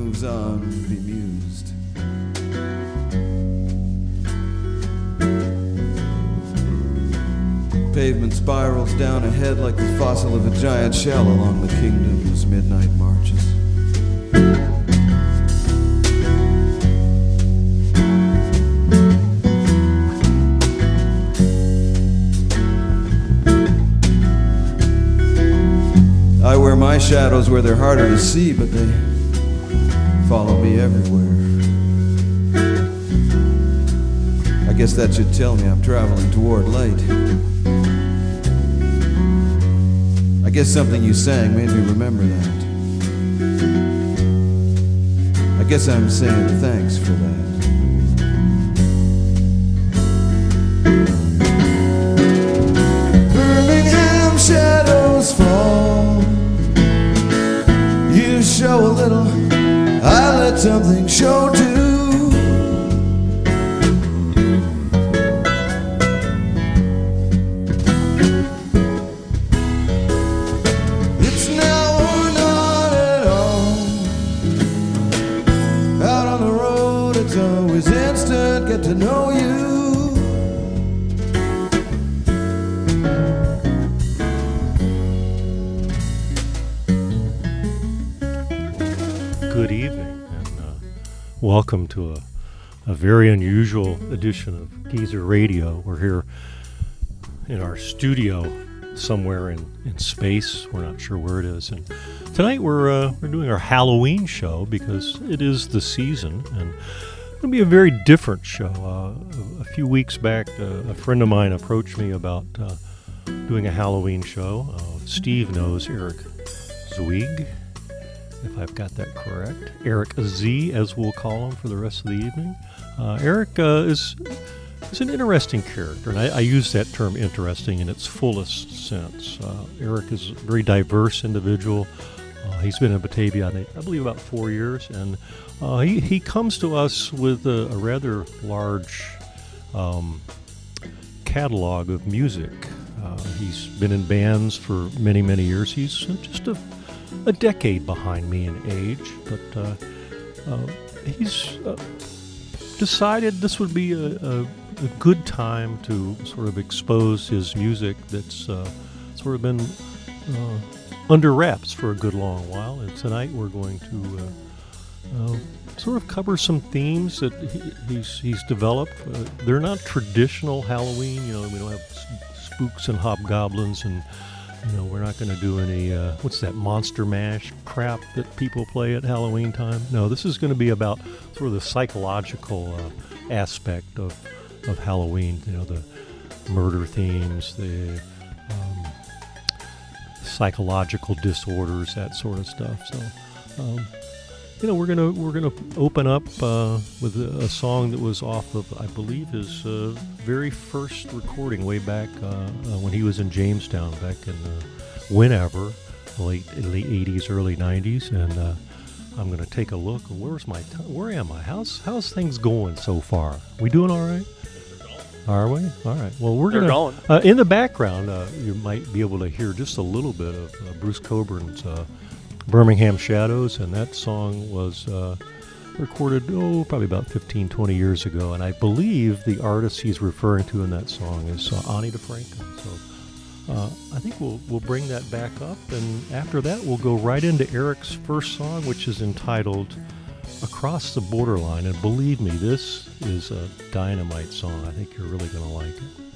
moves on, bemused. Pavement spirals down ahead like the fossil of a giant shell along the kingdom's midnight marches. I wear my shadows where they're harder to see, but they follow me everywhere. I guess that should tell me I'm traveling toward light. I guess something you sang made me remember that. I guess I'm saying thanks for that. Birmingham shadows fall. You show a little, I let something show too. Welcome to a, a very unusual edition of Geezer Radio. We're here in our studio somewhere in, in space. We're not sure where it is. And tonight we're uh, we're doing our Halloween show because it is the season, and it'll be a very different show. Uh, a, few weeks back, uh, a friend of mine approached me about uh, doing a Halloween show. Uh, Steve knows Eric Zweig if I've got that correct. Eric Z, as we'll call him for the rest of the evening. Uh, Eric uh, is is an interesting character, and I, I use that term "interesting" in its fullest sense. Uh, Eric is a very diverse individual. Uh, he's been in Batavia, I believe, about four years, and uh, he, he comes to us with a, a rather large um, catalog of music. Uh, he's been in bands for many, many years. He's just a a decade behind me in age, but uh, uh, he's uh, decided this would be a, a, a, good time to sort of expose his music that's uh, sort of been uh, under wraps for a good long while. And tonight we're going to uh, sort of cover some themes that he, he's, he's developed. they're not traditional Halloween, you know, we don't have spooks and hobgoblins and know, we're not going to do any, uh, what's that, monster mash crap that people play at Halloween time. No, this is going to be about sort of the psychological uh, aspect of, of Halloween, you know, the murder themes, the um, psychological disorders, that sort of stuff. So, um, you know, we're gonna we're gonna open up uh, with a, a, song that was off of I believe his uh, very first recording way back uh, uh when he was in Jamestown back in uh, whenever late late 80s early 90s and uh, I'm gonna take a look. Where's my t- where am I? How's how's things going so far? We doing all right? Are we? All right. Well, we're They're gonna going. in the background. you might be able to hear just a little bit of Bruce Cockburn's. Birmingham Shadows, and that song was uh, recorded, oh, probably about 15, 20 years ago. And I believe the artist he's referring to in that song is uh, Ani DiFranco. So uh, I think we'll, we'll bring that back up. And after that, we'll go right into Eric's first song, which is entitled Across the Borderline. And believe me, this is a dynamite song. I think you're really going to like it.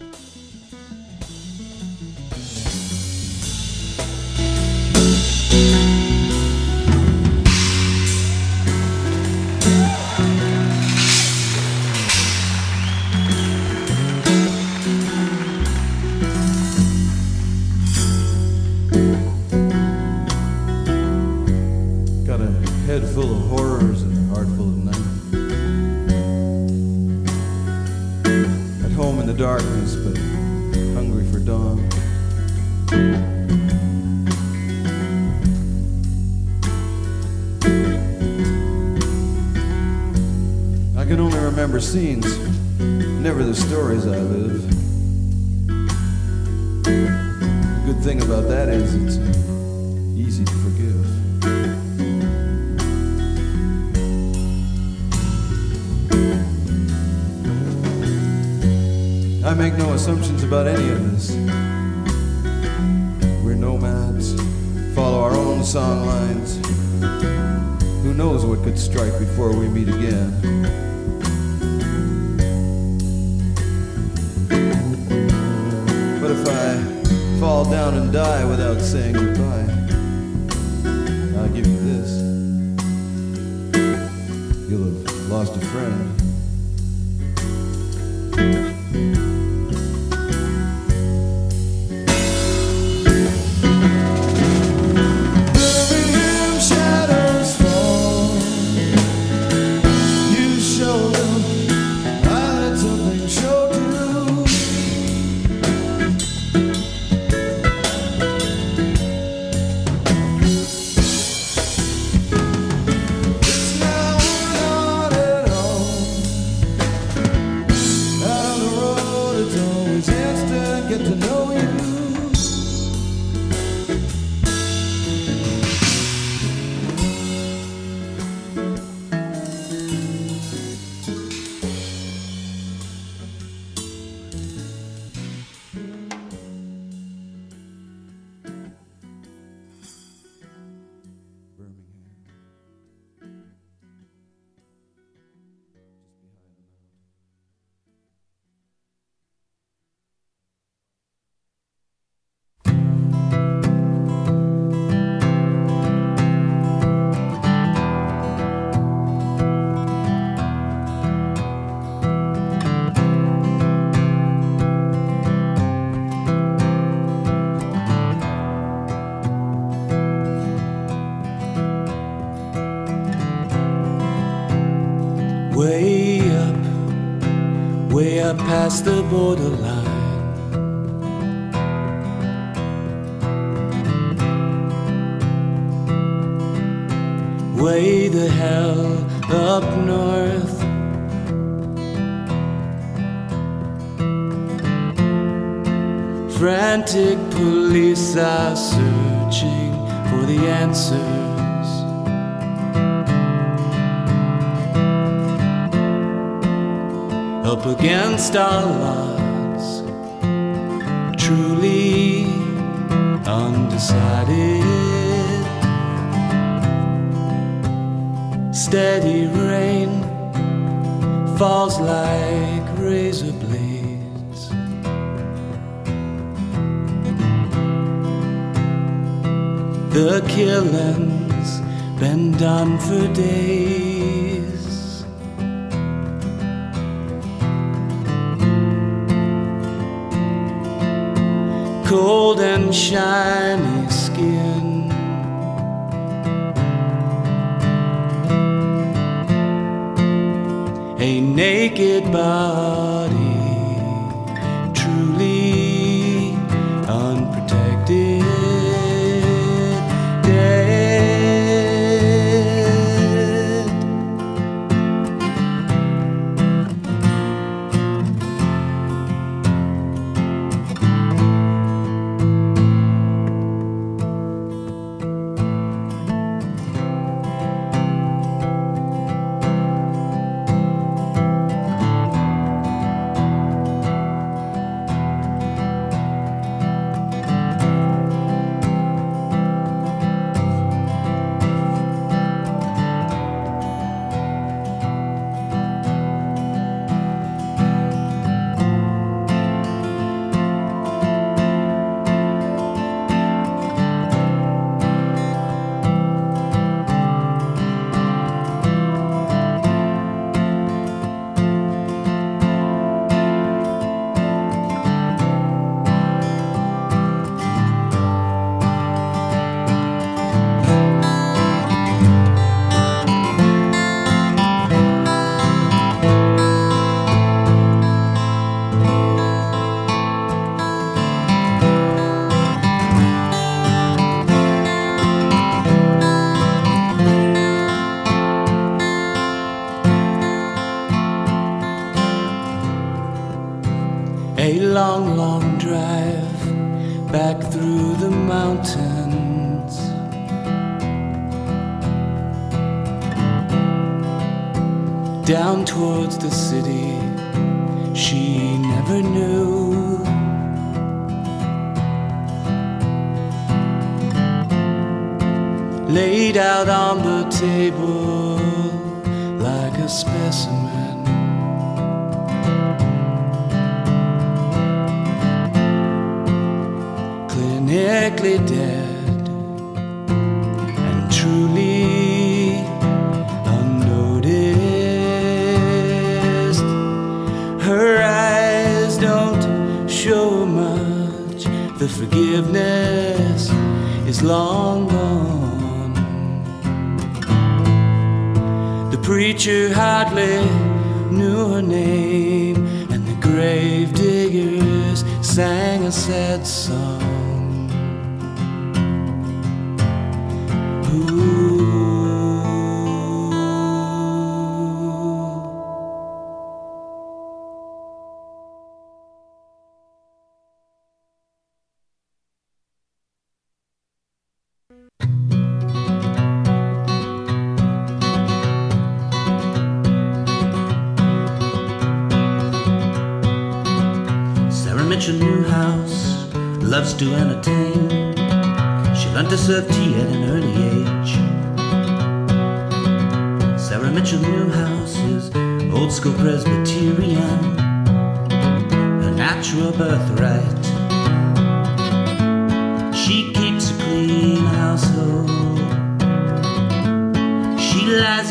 borderline. Way the hell up north. Frantic police are searching for the answer. against our lives, truly undecided. Steady rain falls like razor blades. The killing's been done for days. cold and shiny skin. A naked body. Sarah Mitchell Newhouse loves to entertain. She learned to serve tea at an early age. Sarah Mitchell Newhouse is old school Presbyterian, her natural birthright.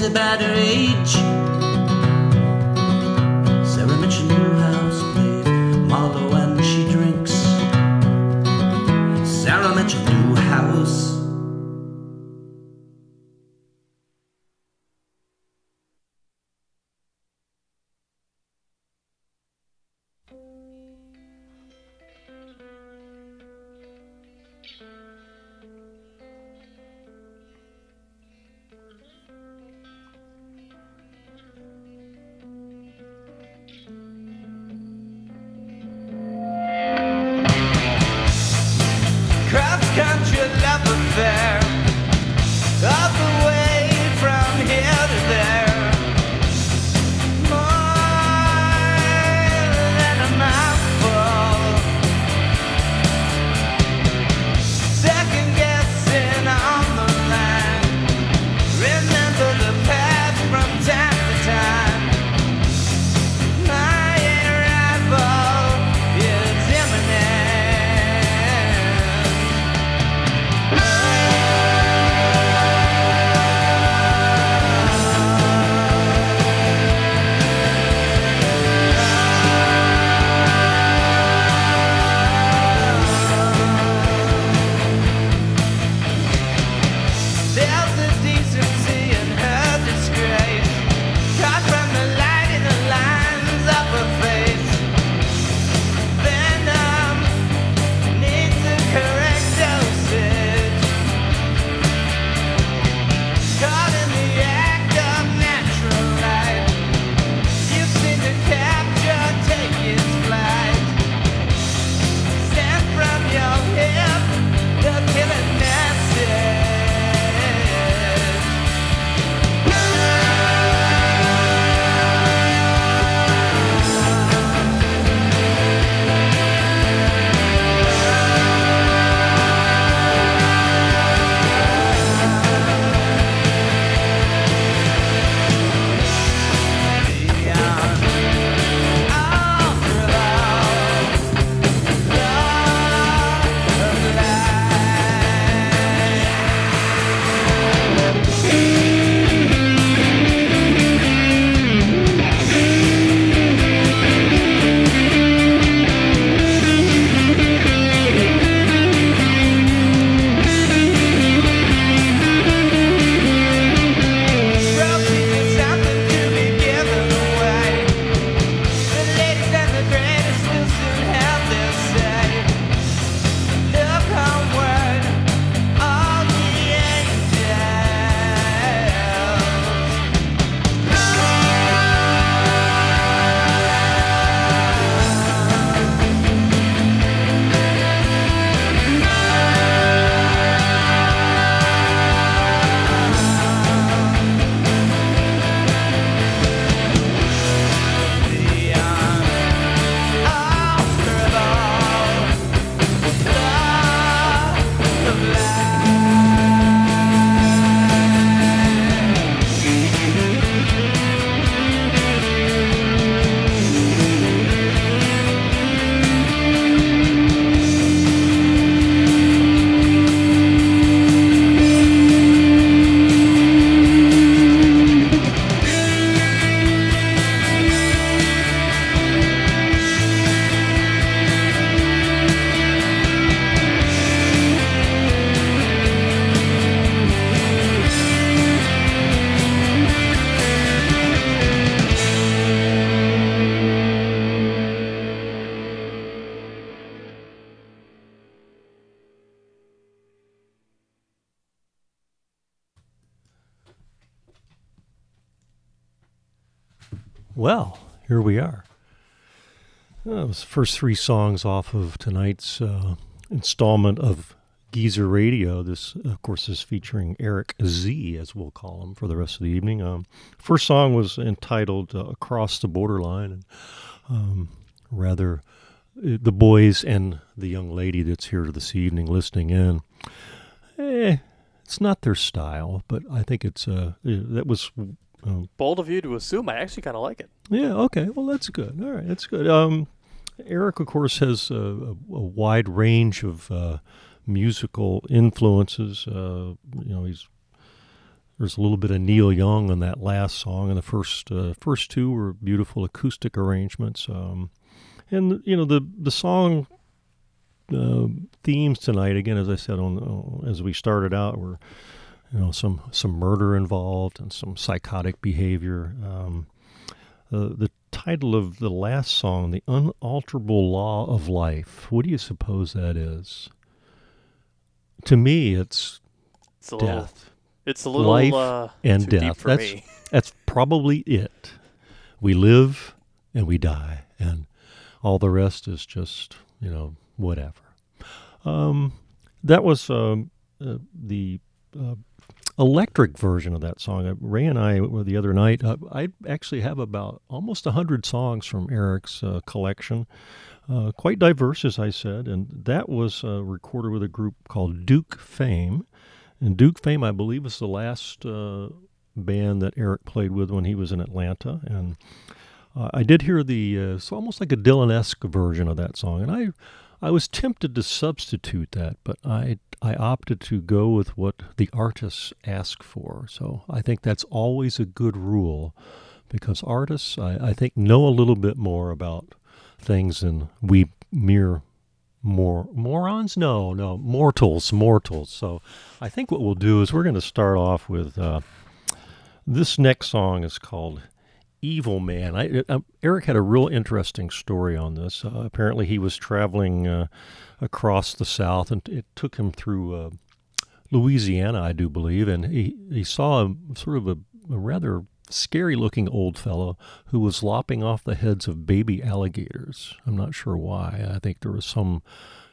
about her age. The first three songs off of tonight's uh, installment of Geezer Radio. This, of course, is featuring Eric Z, as we'll call him for the rest of the evening. Um, first song was entitled uh, Across the Borderline, and um, rather uh, the boys and the young lady that's here this evening listening in. Eh, it's not their style, but I think it's uh, that was um, Bold of you to assume. I actually kind of like it. yeah. Okay. Well, that's good. All right. That's good. Um, Eric, of course, has a, a, wide range of uh, musical influences. Uh, you know, he's there's a little bit of Neil Young on that last song, and the first uh, first two were beautiful acoustic arrangements. Um, and you know, the the song uh, themes tonight, again, as I said on uh, as we started out, were you know some some murder involved and some psychotic behavior. Um, uh, the title of the last song, "The Unalterable Law of Life." What do you suppose that is? To me, it's It's a little. death It's a little Life uh, and death. for That's me. that's probably it. We live and we die, and all the rest is just you know whatever. Um, that was um, uh, the uh, electric version of that song. Uh, Ray and I were the other night. Uh, I actually have about almost a hundred songs from Eric's uh, collection, uh, quite diverse, as I said, and that was uh, recorded with a group called Duke Fame. And Duke Fame, I believe, was the last uh, band that Eric played with when he was in Atlanta. And I did hear the it's almost like a Dylan-esque version of that song, and I I was tempted to substitute that, but I I opted to go with what the artists ask for. So I think that's always a good rule, because artists I, I think know a little bit more about things than we mere more morons no no mortals mortals so i think what we'll do is we're going to start off with uh, this next song is called evil man I, uh, eric had a real interesting story on this uh, apparently he was traveling uh, across the south and it took him through uh, louisiana i do believe and he, he saw a sort of a, a rather scary looking old fellow who was lopping off the heads of baby alligators. I'm not sure why. I think there was some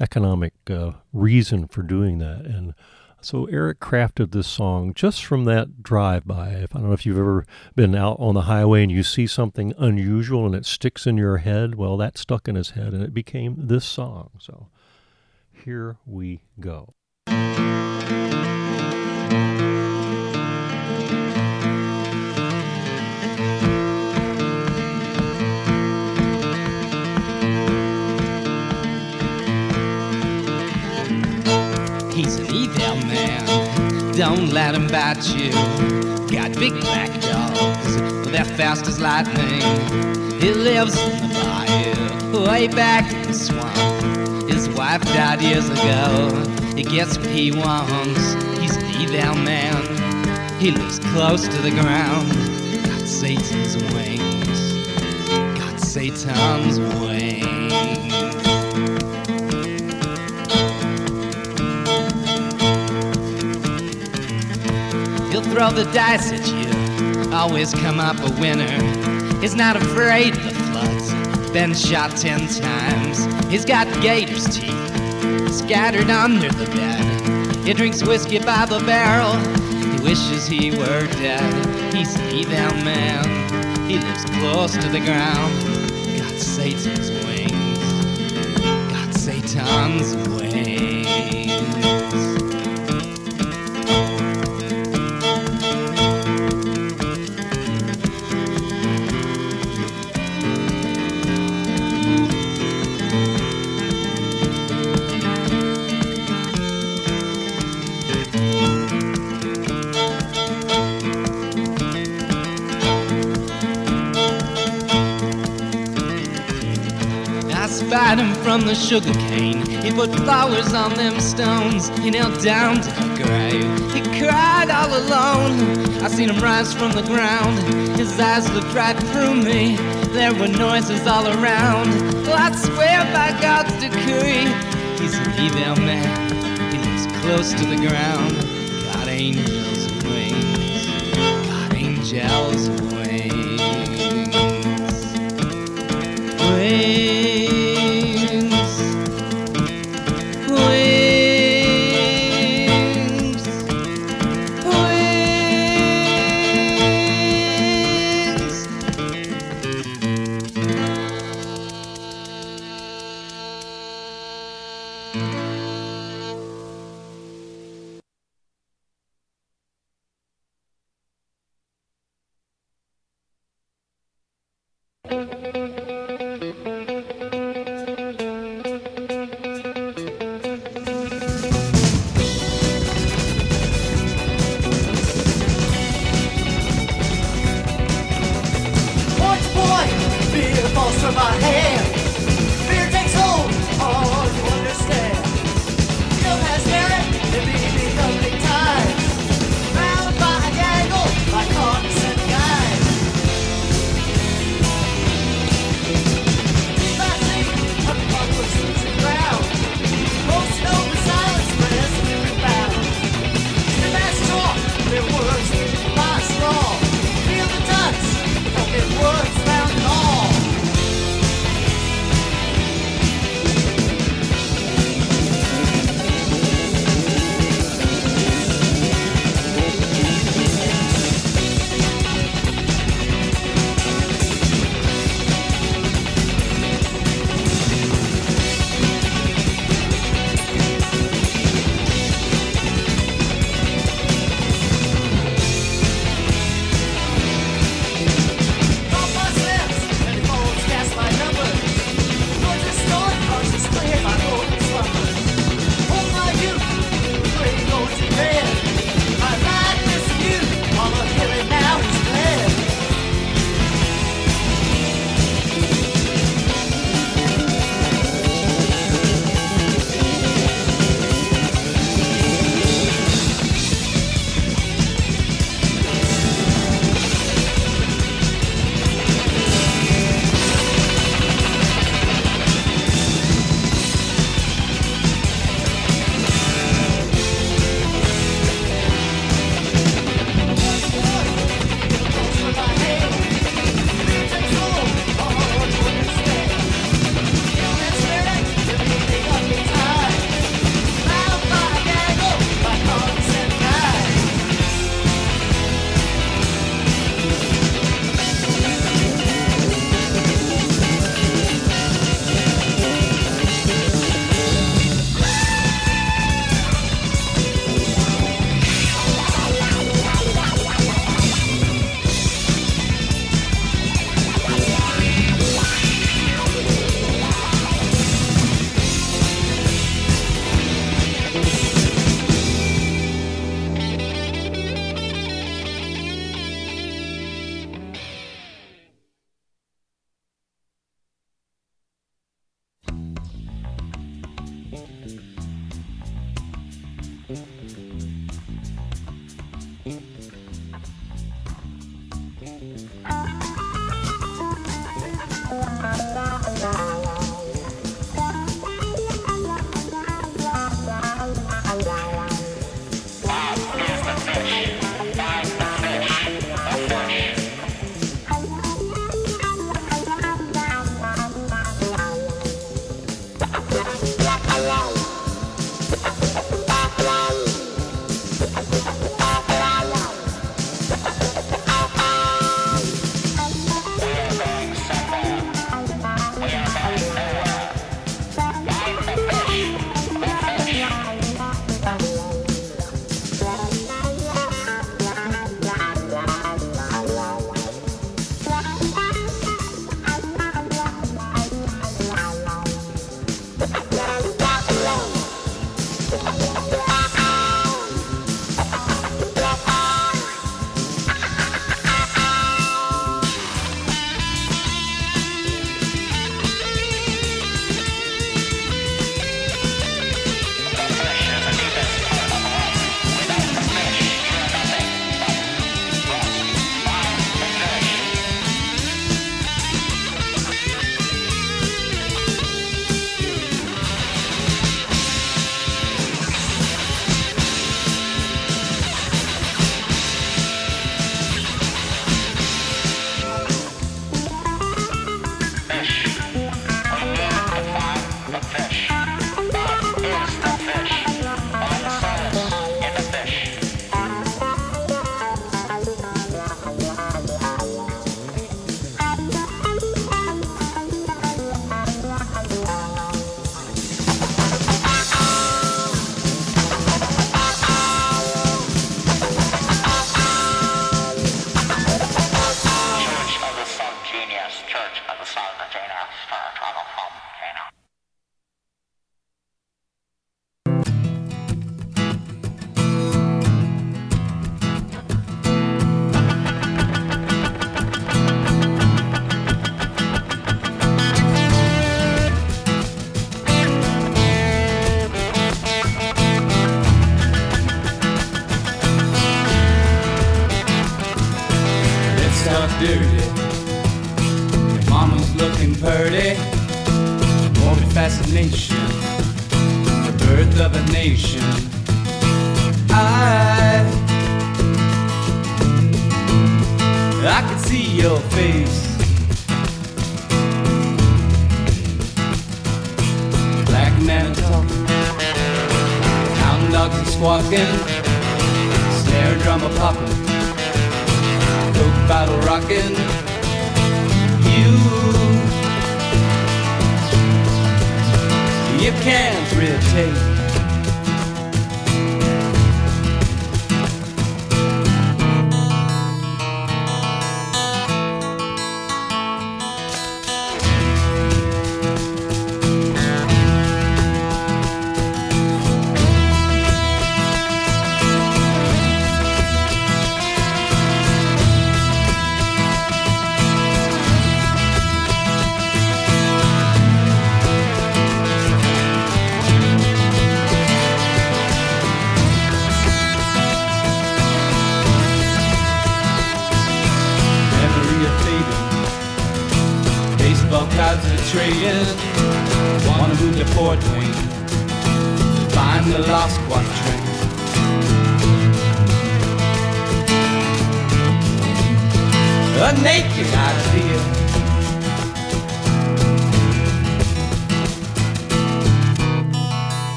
economic uh, reason for doing that. And so Eric crafted this song just from that drive by. If I don't know if you've ever been out on the highway and you see something unusual and it sticks in your head, well, that stuck in his head and it became this song. So here we go. Don't let him bite you. Got big black dogs. They're fast as lightning. He lives in the bayou, way back in the swamp. His wife died years ago. He gets what he wants. He's an evil man. He lives close to the ground. Got Satan's wings. Got Satan's wings. He'll throw the dice at you, always come up a winner. He's not afraid of the floods, been shot ten times. He's got gator's teeth scattered under the bed. He drinks whiskey by the barrel, he wishes he were dead. He's an evil man, he lives close to the ground. Got Satan's wings, got Satan's wings. Him from the sugar cane. He put flowers on them stones. He knelt down to the grave. He cried all alone. I seen him rise from the ground. His eyes looked right through me. There were noises all around. Well, I swear by God's decree, he's an evil man. He lives close to the ground. Got angels' wings. Got angels' wings. wings.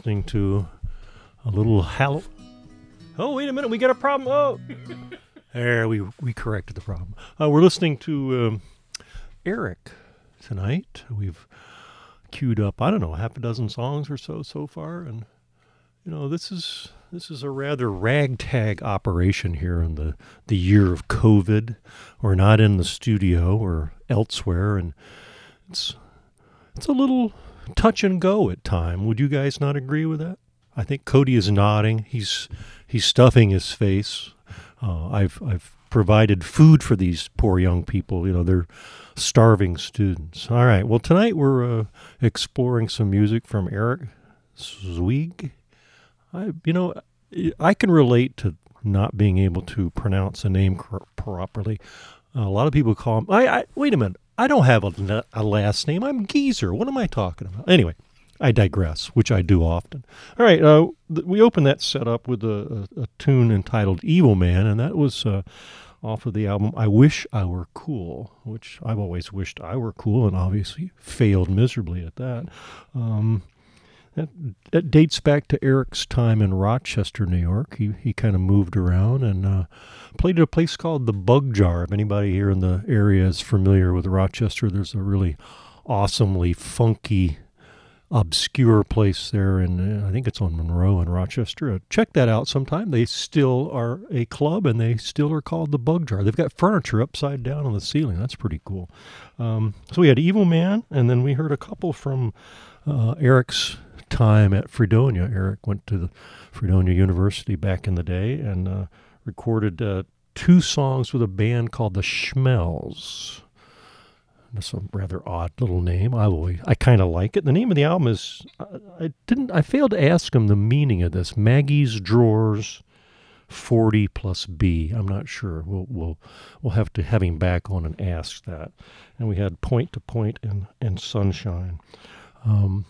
Listening to a little Hall. Oh, wait a minute, we got a problem. Oh, there we we corrected the problem. Uh, we're listening to um, Eric tonight. We've queued up, I don't know, half a dozen songs or so so far, and you know this is this is a rather ragtag operation here in the the year of COVID. We're not in the studio or elsewhere, and it's it's a little touch and go at time. Would you guys not agree with that? I think Cody is nodding. He's he's stuffing his face. Uh, I've I've provided food for these poor young people. You know, they're starving students. All right. Well, tonight we're uh, exploring some music from Eric Zweig. I you know I can relate to not being able to pronounce a name cor- properly. a lot of people call him. I, I wait a minute. I don't have a, a last name. I'm Geezer. What am I talking about? Anyway, I digress, which I do often. All right, uh, th- we opened that set up with a, a, a, tune entitled "Evil Man," and that was uh, off of the album "I Wish I Were Cool," which I've always wished I were cool, and obviously failed miserably at that. Um, that, that, dates back to Eric's time in Rochester, New York. He he kind of moved around and uh, played at a place called the Bug Jar. If anybody here in the area is familiar with Rochester, there's a really awesomely funky, obscure place there, and uh, I think it's on Monroe in Rochester. Uh, check that out sometime. They still are a club, and they still are called the Bug Jar. They've got furniture upside down on the ceiling. That's pretty cool. Um, so we had Evil Man, and then we heard a couple from uh, Eric's time at Fredonia. Eric went to the Fredonia University back in the day and uh, recorded uh, two songs with a band called the Schmells. That's a rather odd little name. I always, I kind of like it. The name of the album is I, didn't I failed to ask him the meaning of this. Maggie's Drawers 40 plus B. I'm not sure. We'll we'll we'll have to have him back on and ask that. And we had Point to Point and and Sunshine. Um,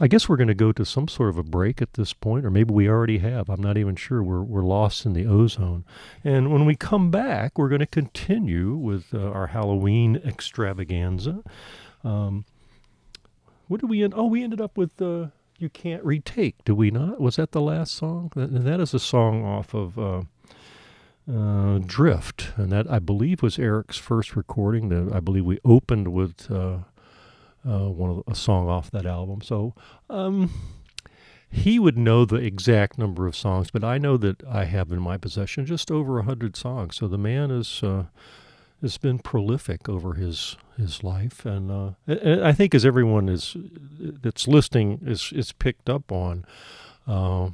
I guess we're going to go to some sort of a break at this point, or maybe we already have. I'm not even sure. We're, we're lost in the ozone. And when we come back, we're going to continue with uh, our Halloween extravaganza. Um, what did we end? Oh, we ended up with uh, You Can't Retake, Do we not? Was that the last song? that, that is a song off of. Uh, uh, Drift, and that I believe was Eric's first recording. That I believe we opened with uh, uh, one of a song off that album. So um, he would know the exact number of songs, but I know that I have in my possession just over a hundred songs. So the man is uh, has been prolific over his his life, and, uh, I think as everyone is that's listening is is picked up on. Uh,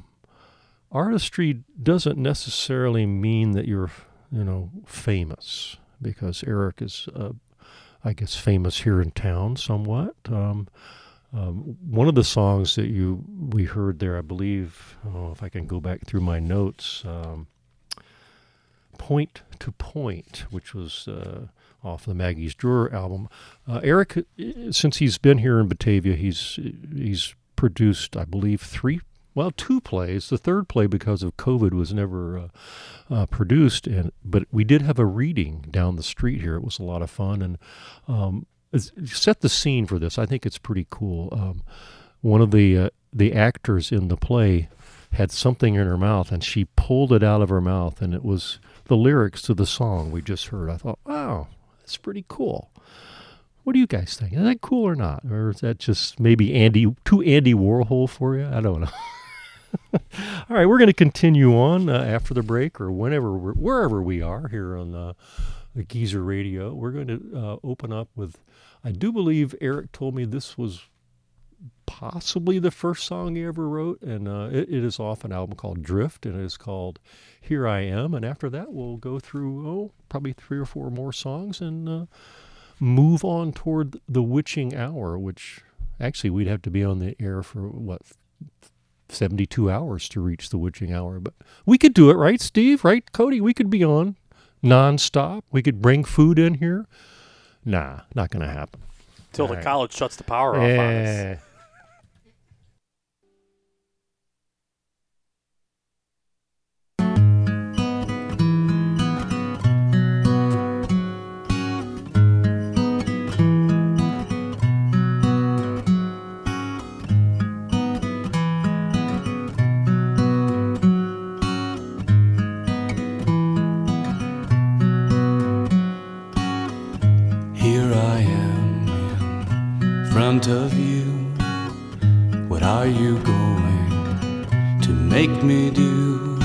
artistry doesn't necessarily mean that you're, you know, famous because Eric is uh, I guess, famous here in town somewhat. Um, um, one of the songs that you we heard there, I believe, if I can go back through my notes, um, "Point to Point," which was uh, off the Maggie's Drawer album. Uh, Eric, since he's been here in Batavia, he's he's produced, I believe, three well, two plays. The third play, because of COVID, was never uh, uh, produced, and but we did have a reading down the street here. It was a lot of fun, and um, set the scene for this. I think it's pretty cool. Um, one of the uh, the actors in the play had something in her mouth, and she pulled it out of her mouth, and it was the lyrics to the song we just heard. I thought, wow, that's pretty cool. What do you guys think? Is that cool or not? Or is that just maybe Andy, too Andy Warhol for you? I don't know. All right, we're going to continue on uh, after the break or whenever, wherever we are here on the Geezer Radio. We're going to uh, open up with, I do believe Eric told me this was possibly the first song he ever wrote, and uh, it, it is off an album called Drift, and it is called Here I Am. And after that, we'll go through, oh, probably three or four more songs and uh, move on toward the witching hour, which actually we'd have to be on the air for what 72 hours to reach the witching hour. But we could do it, right, Steve? Right, Cody? We could be on nonstop. We could bring food in here. Nah, not going to happen. Until the right. college shuts the power off on us. front of you. What are you going to make me do?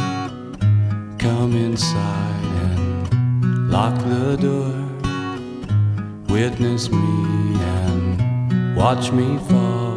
Come inside and lock the door. Witness me and watch me fall.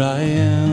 I am.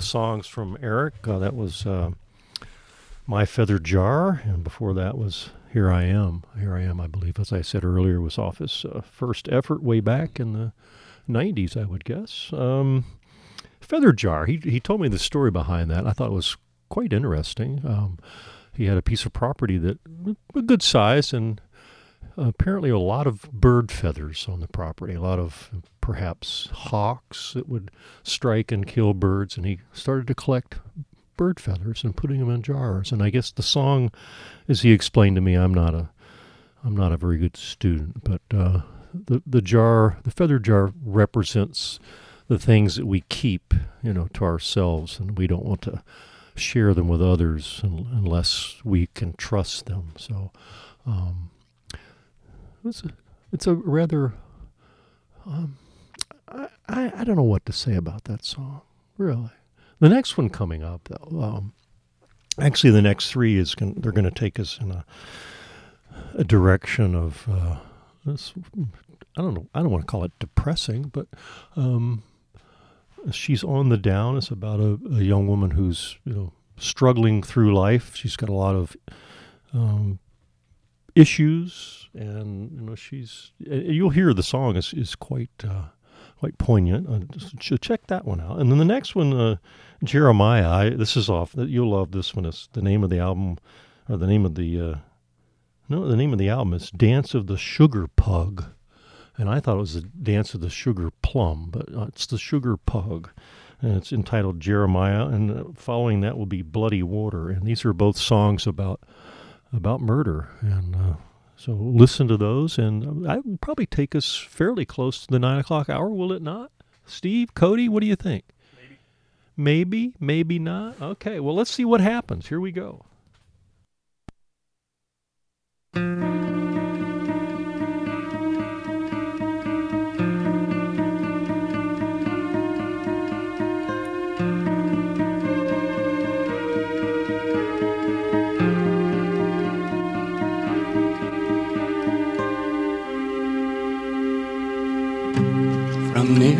Of songs from Eric. Uh, that was uh, My Feather Jar, and before that was Here I Am. Here I Am, I believe, as I said earlier, was off his uh, first effort way back in the 90s, I would guess. Um, Feather Jar, he, he told me the story behind that. I thought it was quite interesting. Um, he had a piece of property that a good size and apparently a lot of bird feathers on the property, a lot of perhaps hawks that would strike and kill birds, and he started to collect bird feathers and putting them in jars. And I guess the song, as he explained to me, I'm not a I'm not a very good student, but uh, the the jar, the feather jar, represents the things that we keep, you know, to ourselves, and we don't want to share them with others unless we can trust them. So um, it's a, it's a rather um, I, I, I don't know what to say about that song really. The next one coming up though, um, actually the next three is going they're going to take us in a a direction of uh, this, I don't know I don't want to call it depressing, but um, she's on the down. It's about a, a, young woman who's you know struggling through life. She's got a lot of um, issues, and you know she's. You'll hear the song is is quite uh, quite poignant. Uh, check that one out. And then the next one, uh, Jeremiah. I, this is off. You'll love this one. Is the name of the album, or the name of the. Uh, no, the name of the album is "Dance of the Sugar Pug." and I thought it was the Dance of the Sugar Plum, but uh, it's the Sugar Pug, and it's entitled Jeremiah. And uh, following that will be Bloody Water, and these are both songs about about murder. And uh, so listen to those, and I will probably take us fairly close to the nine o'clock hour, will it not? Steve, Cody, what do you think? Maybe, maybe, maybe not. Okay, well let's see what happens. Here we go.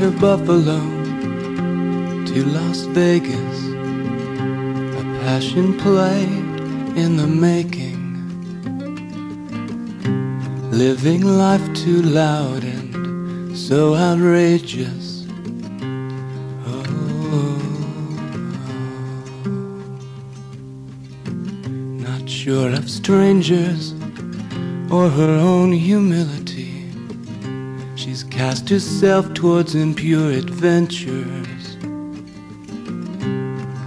Near Buffalo to Las Vegas, a passion play in the making. Living life too loud and so outrageous. Oh, oh, oh. not sure of strangers or her own humility cast herself towards impure adventures.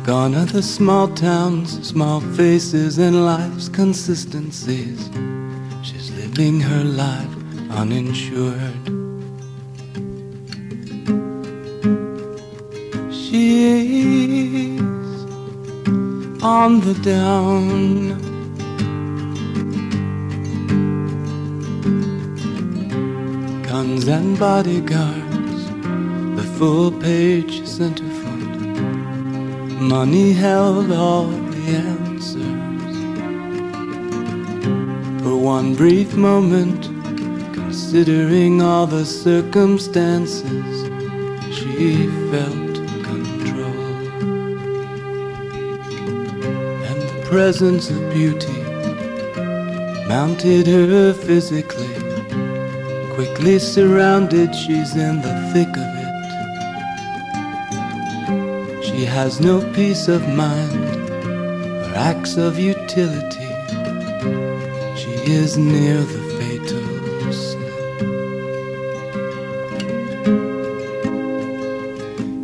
Gone are the small towns, small faces, and life's consistencies. She's living her life uninsured. She's on the down. And bodyguards, the full page centerfold. Money held all the answers. For one brief moment, considering all the circumstances, she felt control. And the presence of beauty mounted her physically quickly surrounded, she's in the thick of it. She has no peace of mind or acts of utility. She is near the fatal slip.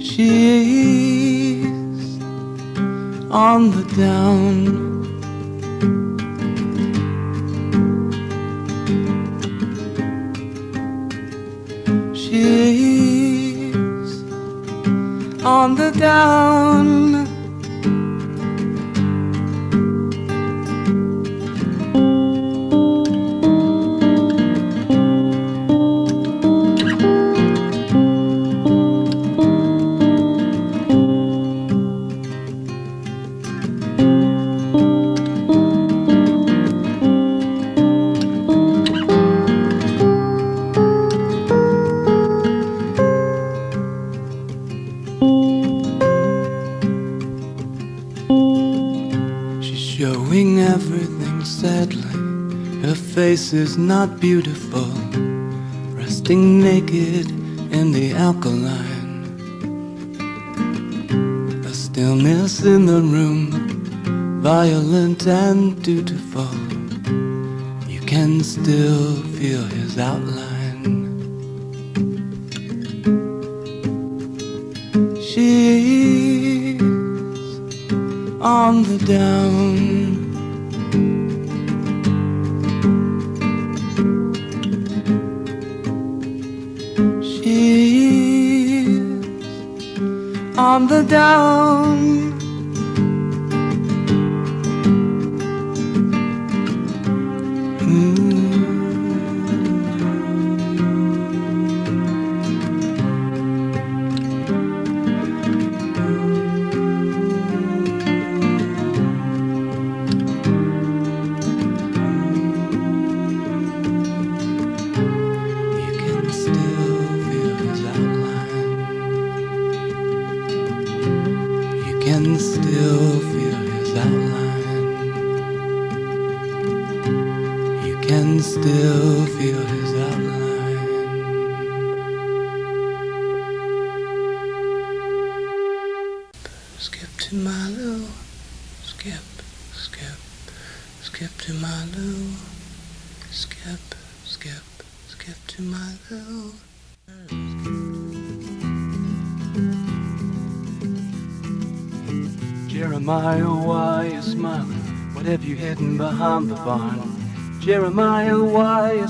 She's on the down. The down. Is not beautiful, resting naked in the alkaline. A stillness in the room, violent and dutiful. You can still feel his outline.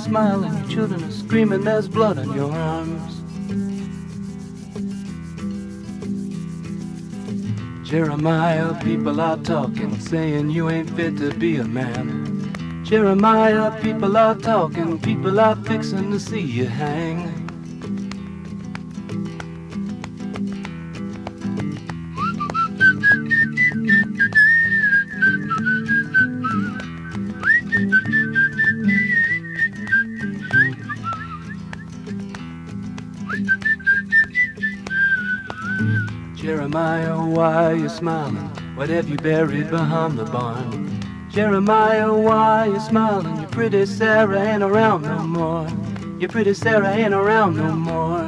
You smiling? Your children are screaming, there's blood on your arms. Jeremiah, people are talking, saying you ain't fit to be a man. Jeremiah, people are talking, people are fixing to see you hang. Smiling? What have you buried behind the barn? Jeremiah, why you smiling? Your pretty Sarah ain't around no more. Your pretty Sarah ain't around no more.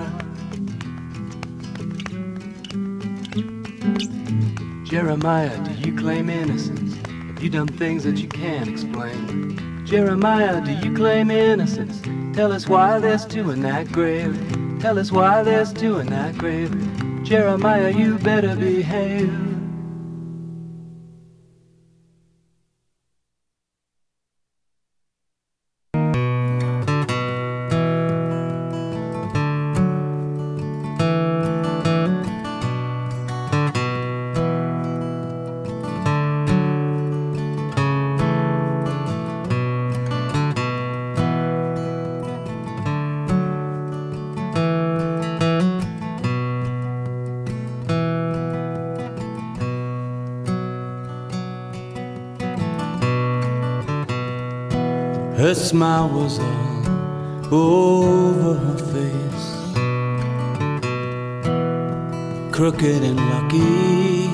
Jeremiah, do you claim innocence? Have you done things that you can't explain? Jeremiah, do you claim innocence? Tell us why there's two in that grave. Tell us why there's two in that grave. Jeremiah, you better behave. Her smile was all over her face, crooked and lucky.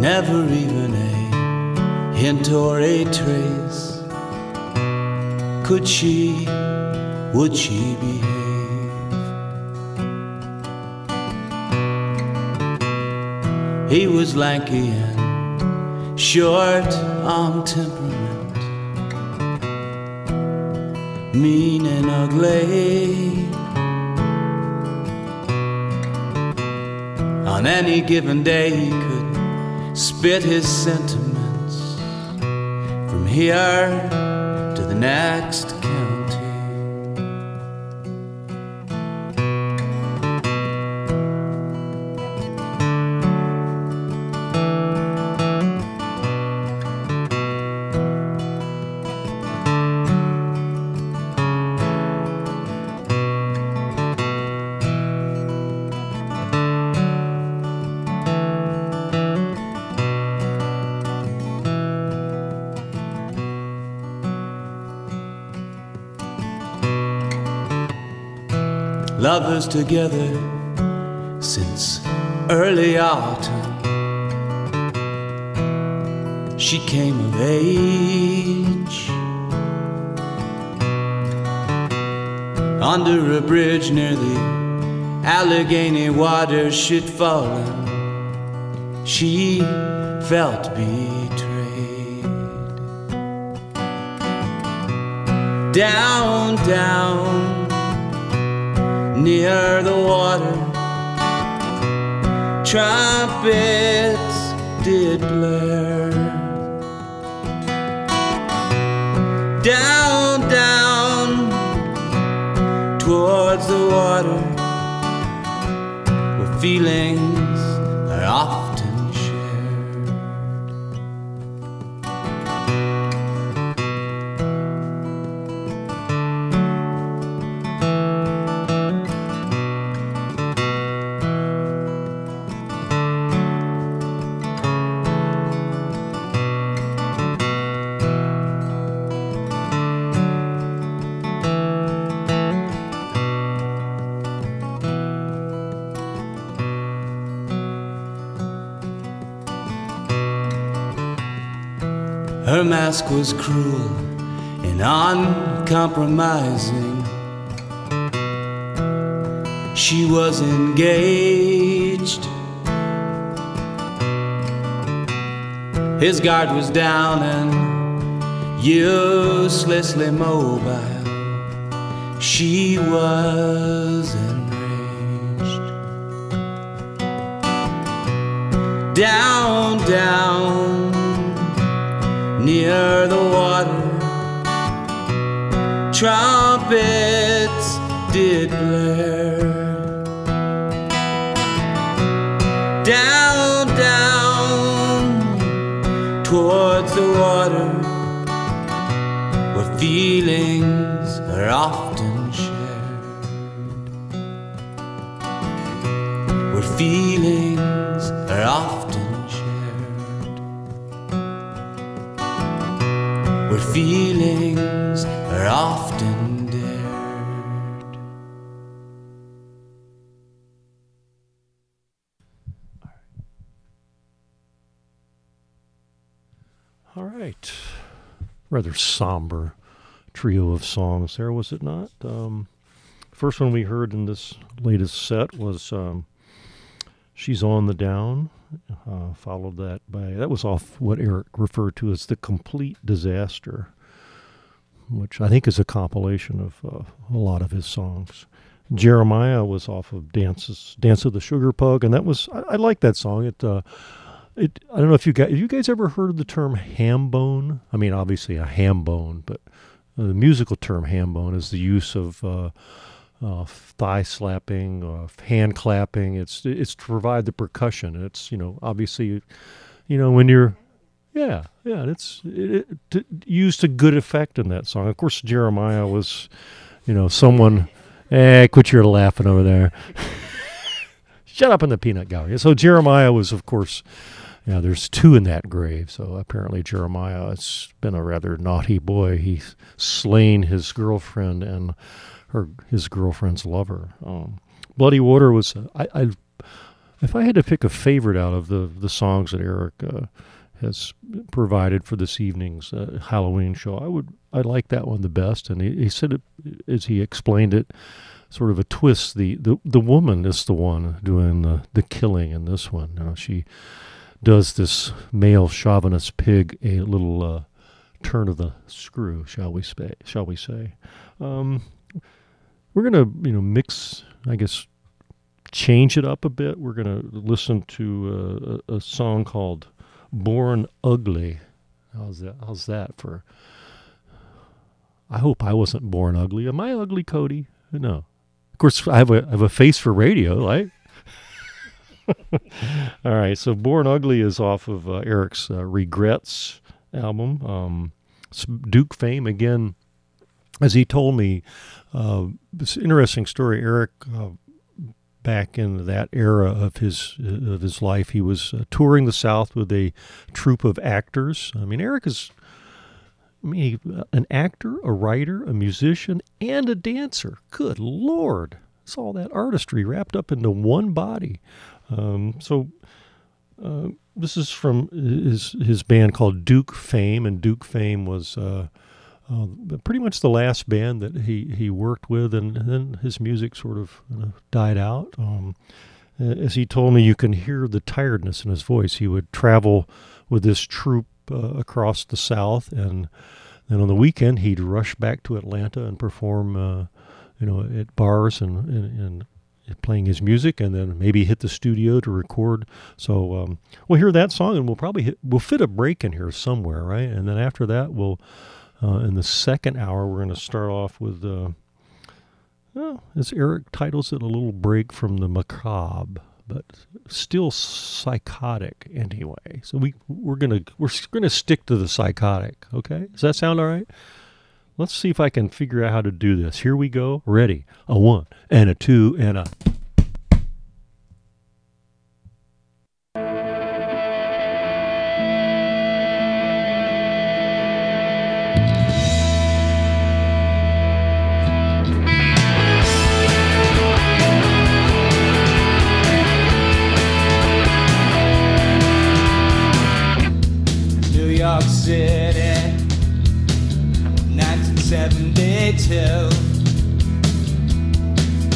Never even a hint or a trace. Could she, would she behave? He was lanky and short on temperament, mean and ugly. On any given day, he could spit his sentiments from here to the next Together since early autumn. she came of age. Under a bridge near the Allegheny water she'd fallen. She felt betrayed. Down, down, near the water, trumpets did blare. Down, down, towards the water, where feelings was cruel and uncompromising. She was engaged. His guard was down and uselessly mobile. She was enraged. Down, down Trumpets Rather somber trio of songs there, was it not? Um, first one we heard in this latest set was um, She's on the Down. Uh, followed that by, that was off what Eric referred to as the complete disaster, which I think is a compilation of uh, a lot of his songs. Jeremiah was off of Dances, Dance of the Sugar Pug, and that was, I, I like that song. It, uh, it, I don't know if you guys, you guys ever heard of the term ham bone? I mean, obviously a ham bone, but uh, the musical term ham bone is the use of uh, uh, thigh slapping, uh, hand clapping. It's it's to provide the percussion. It's you know obviously, you know when you're, yeah yeah. It's it, it used to good effect in that song. Of course, Jeremiah was, you know, someone. Eh, quit your laughing over there. Shut up in the peanut gallery. So Jeremiah was, of course, yeah, there's two in that grave. So apparently Jeremiah has been a rather naughty boy. He's slain his girlfriend and her his girlfriend's lover. Um, Bloody Water was I, I if I had to pick a favorite out of the the songs that Eric uh, has provided for this evening's uh, Halloween show, I would I like that one the best. And he, he said it as he explained it, sort of a twist. The the the woman is the one doing the the killing in this one. You know, she does this male chauvinist pig a little uh, turn of the screw, shall we say? Shall we say? Um, we're gonna, you know, mix. I guess change it up a bit. We're gonna listen to uh, a, a song called "Born Ugly." How's that? How's that for? I hope I wasn't born ugly. Am I ugly, Cody? No. Of course, I have a I have a face for radio, right? All right, so Born Ugly is off of uh, Eric's uh, Regrets album. Um, Duke fame again, as he told me, uh, this interesting story. Eric, uh, back in that era of his of his life, he was uh, touring the South with a troupe of actors. I mean, Eric is. I mean, an actor, a writer, a musician, and a dancer. Good Lord. It's all that artistry wrapped up into one body. Um, so uh, this is from his his band called Duke Fame, and Duke Fame was uh, uh, pretty much the last band that he, he worked with, and, and then his music sort of died out. Um, as he told me, you can hear the tiredness in his voice. He would travel with this troupe uh, across the South, and then on the weekend he'd rush back to Atlanta and perform, uh, you know, at bars and, and, and playing his music, and then maybe hit the studio to record. So um, we'll hear that song, and we'll probably hit, we'll fit a break in here somewhere, right? And then after that, we'll uh, in the second hour we're going to start off with. Uh, well, as Eric titles it, a little break from the macabre, but still psychotic anyway. So we we're gonna we're gonna stick to the psychotic. Okay, does that sound all right? Let's see if I can figure out how to do this. Here we go. Ready? A one and a two and a.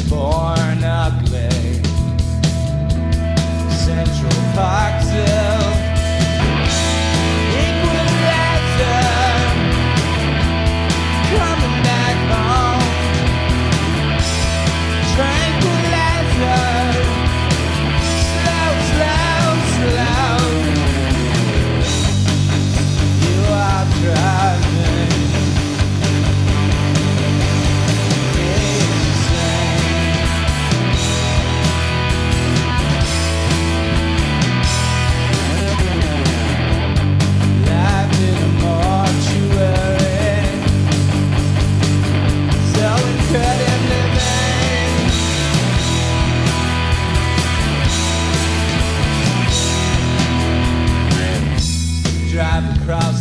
born ugly, Central Park. drive across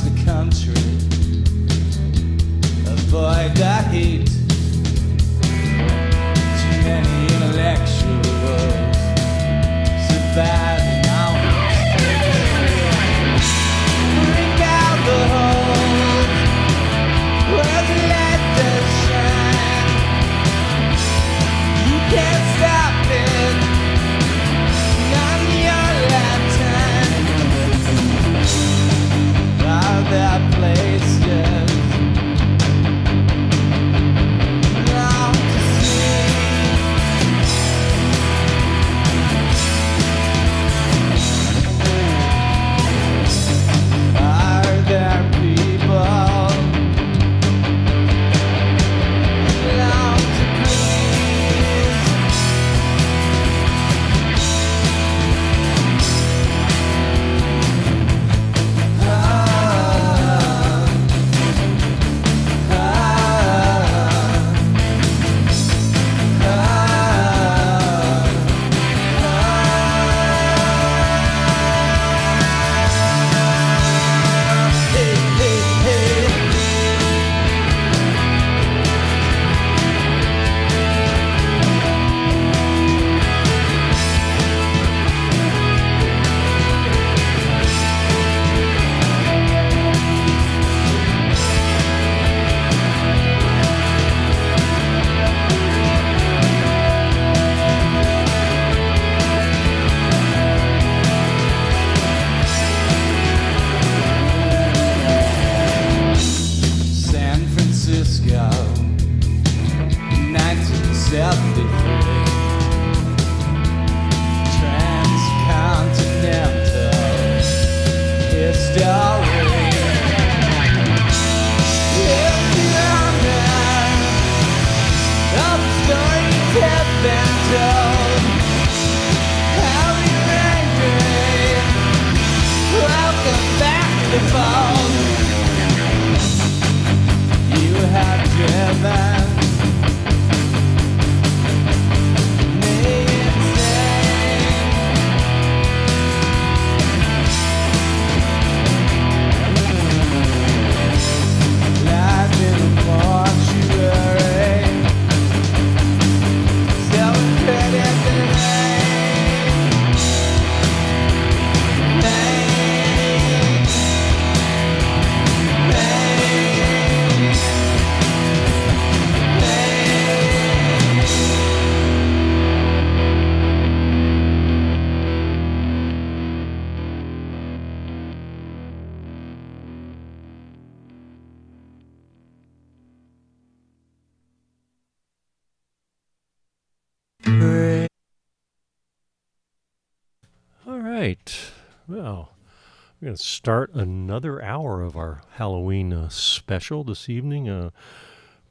we're going to start another hour of our Halloween uh, special this evening. Uh,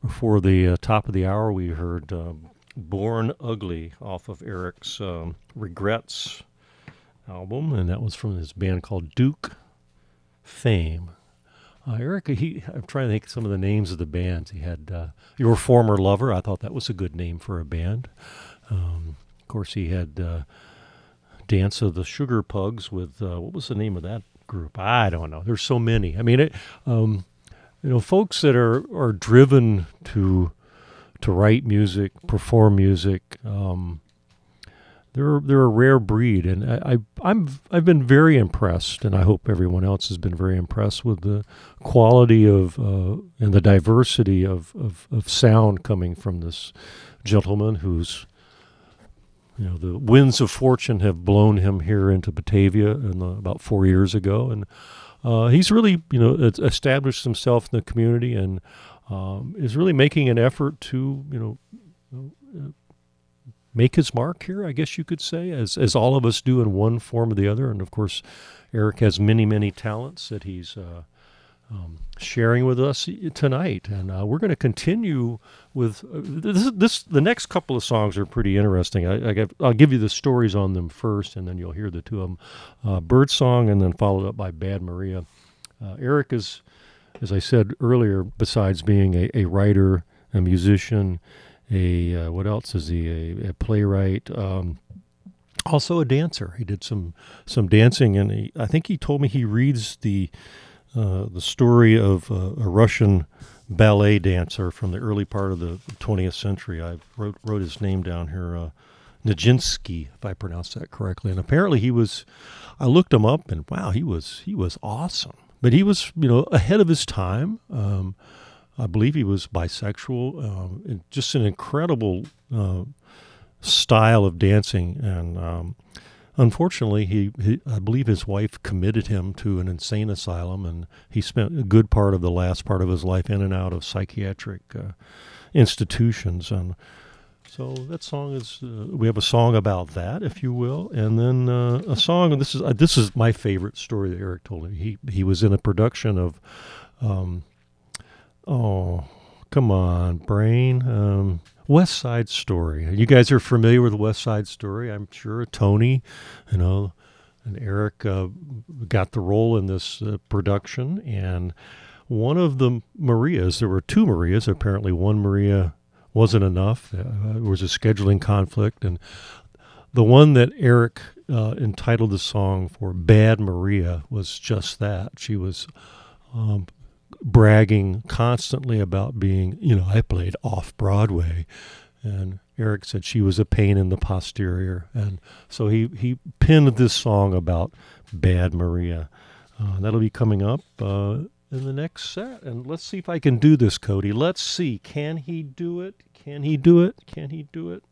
before the uh, top of the hour, we heard uh, Born Ugly off of Eric's um, Regrets album, and that was from his band called Duke Fame. Uh, Eric, he, I'm trying to think of some of the names of the bands. He had uh, Your Former Lover. I thought that was a good name for a band. Um, of course, he had uh, Dance of the Sugar Pugs with, what was the name of that group? I don't know. There's so many. I mean, it, um, you know, folks that are, are driven to to write music, perform music, um, they're they're a rare breed, and I, I am I've been very impressed, and I hope everyone else has been very impressed with the quality of uh, and the diversity of, of, of sound coming from this gentleman who's you know the winds of fortune have blown him here into Batavia in the, about four years ago, and uh, he's really you know established himself in the community and um, is really making an effort to you know make his mark here, I guess you could say, as as all of us do in one form or the other. And of course, Eric has many many talents that he's uh, um, sharing with us tonight, and uh, we're going to continue with uh, this, this. The next couple of songs are pretty interesting. I, will give you the stories on them first, and then you'll hear the two of them: uh, "Bird Song" and then followed up by "Bad Maria." Uh, Eric is, as I said earlier, besides being a, a writer, a musician, a uh, what else is he? A, a playwright. Um, also a dancer. He did some some dancing, and he, I think he told me he reads the uh, the story of uh, a Russian ballet dancer from the early part of the 20th century. I wrote wrote his name down here, uh, Nijinsky, if I pronounced that correctly. And apparently he was. I looked him up, and wow, he was he was awesome. But he was you know ahead of his time. Um, I believe he was bisexual. Um, just an incredible uh, style of dancing, and um, unfortunately, he, he, I believe his wife committed him to an insane asylum, and he spent a good part of the last part of his life in and out of psychiatric uh, institutions. And so that song is uh, we have a song about that, if you will, and then uh, a song. And this is uh, this is my favorite story that Eric told me. He he was in a production of. Um, Oh, come on, brain. Um, West Side Story. You guys are familiar with West Side Story, I'm sure. Tony, you know, and Eric uh, got the role in this uh, production. And one of the Marias, there were two Marias. Apparently, one Maria wasn't enough. Uh, there was a scheduling conflict. And the one that Eric uh, entitled the song for, Bad Maria, was just that. She was um, bragging constantly about being, you know, I played off Broadway. And Eric said she was a pain in the posterior. And so he, he pinned this song about Bad Maria. Uh, that'll be coming up uh, in the next set. And let's see if I can do this, Cody. Let's see. Can he do it? Can he do it? Can he do it?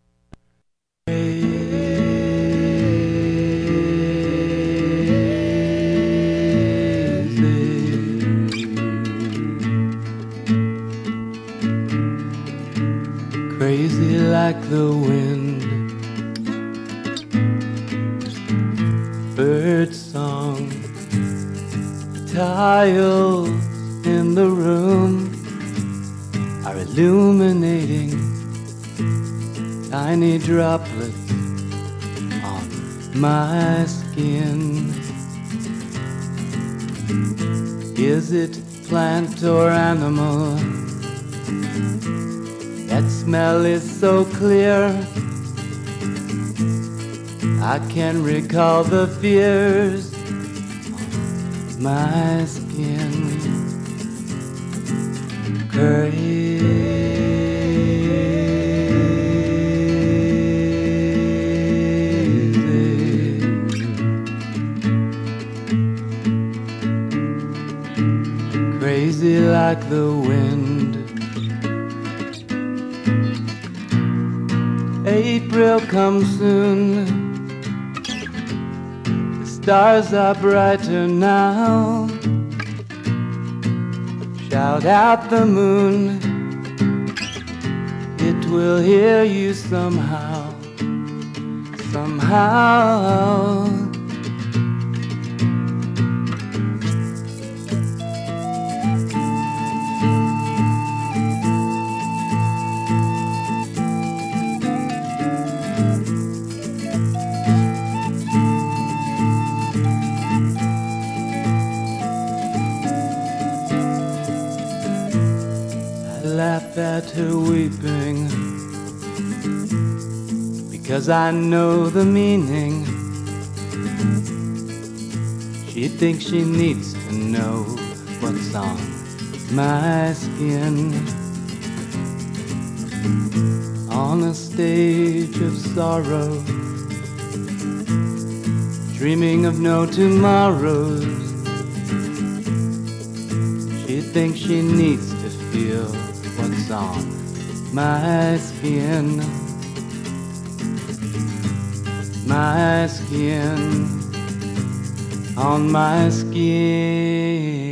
Crazy like the wind. Bird song, tiles in the room are illuminating tiny droplets on my skin. Is it plant or animal? Smell is so clear. I can recall the fears my skin. Crazy. Crazy like the wind. April comes soon. The stars are brighter now. Shout out the moon, it will hear you somehow. Somehow, at her weeping because I know the meaning. She thinks she needs to know what's on my skin. On a stage of sorrow, dreaming of no tomorrows. She thinks she needs my skin. My skin, on my skin.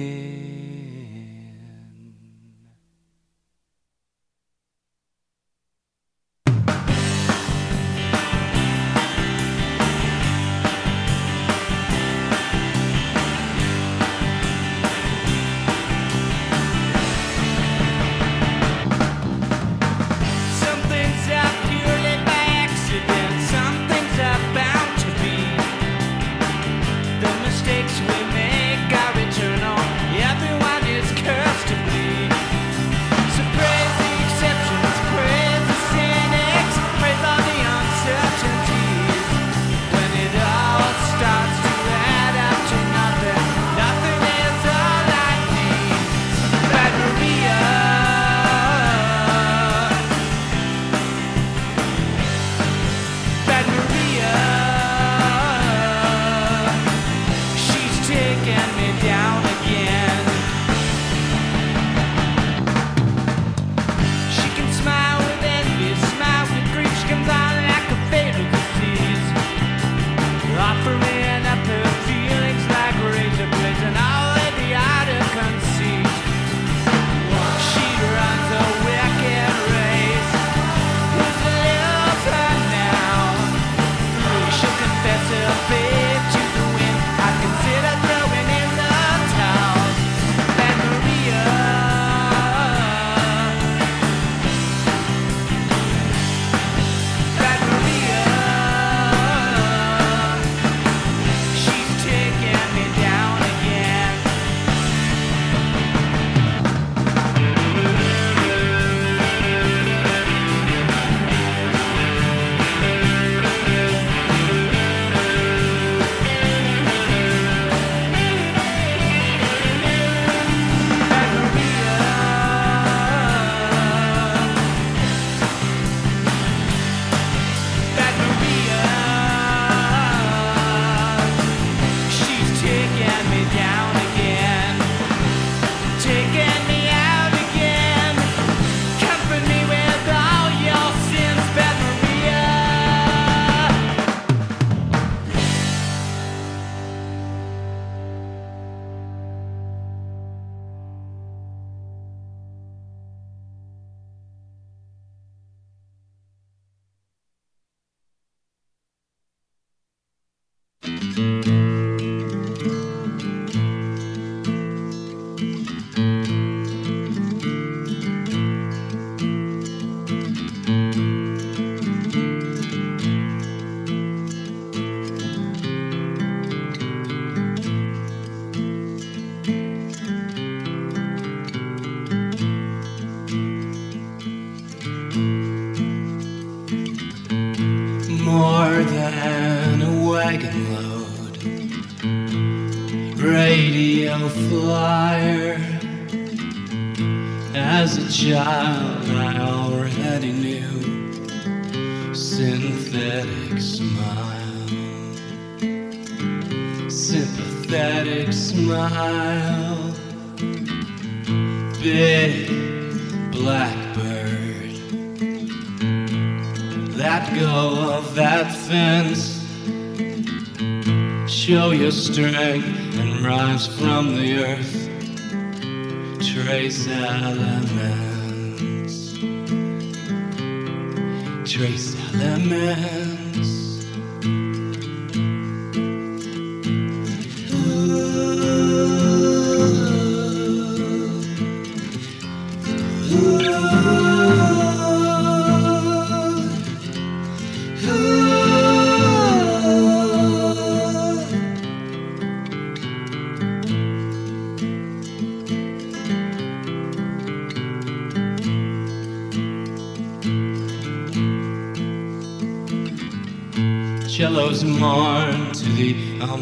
Trace elements.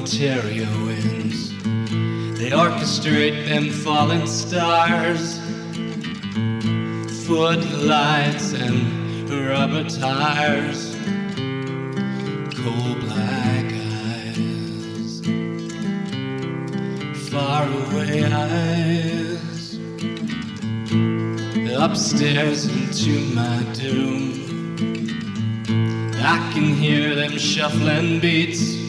Ontario winds. They orchestrate them falling stars, footlights and rubber tires, coal black eyes, far away eyes, upstairs into my doom. I can hear them shuffling beats.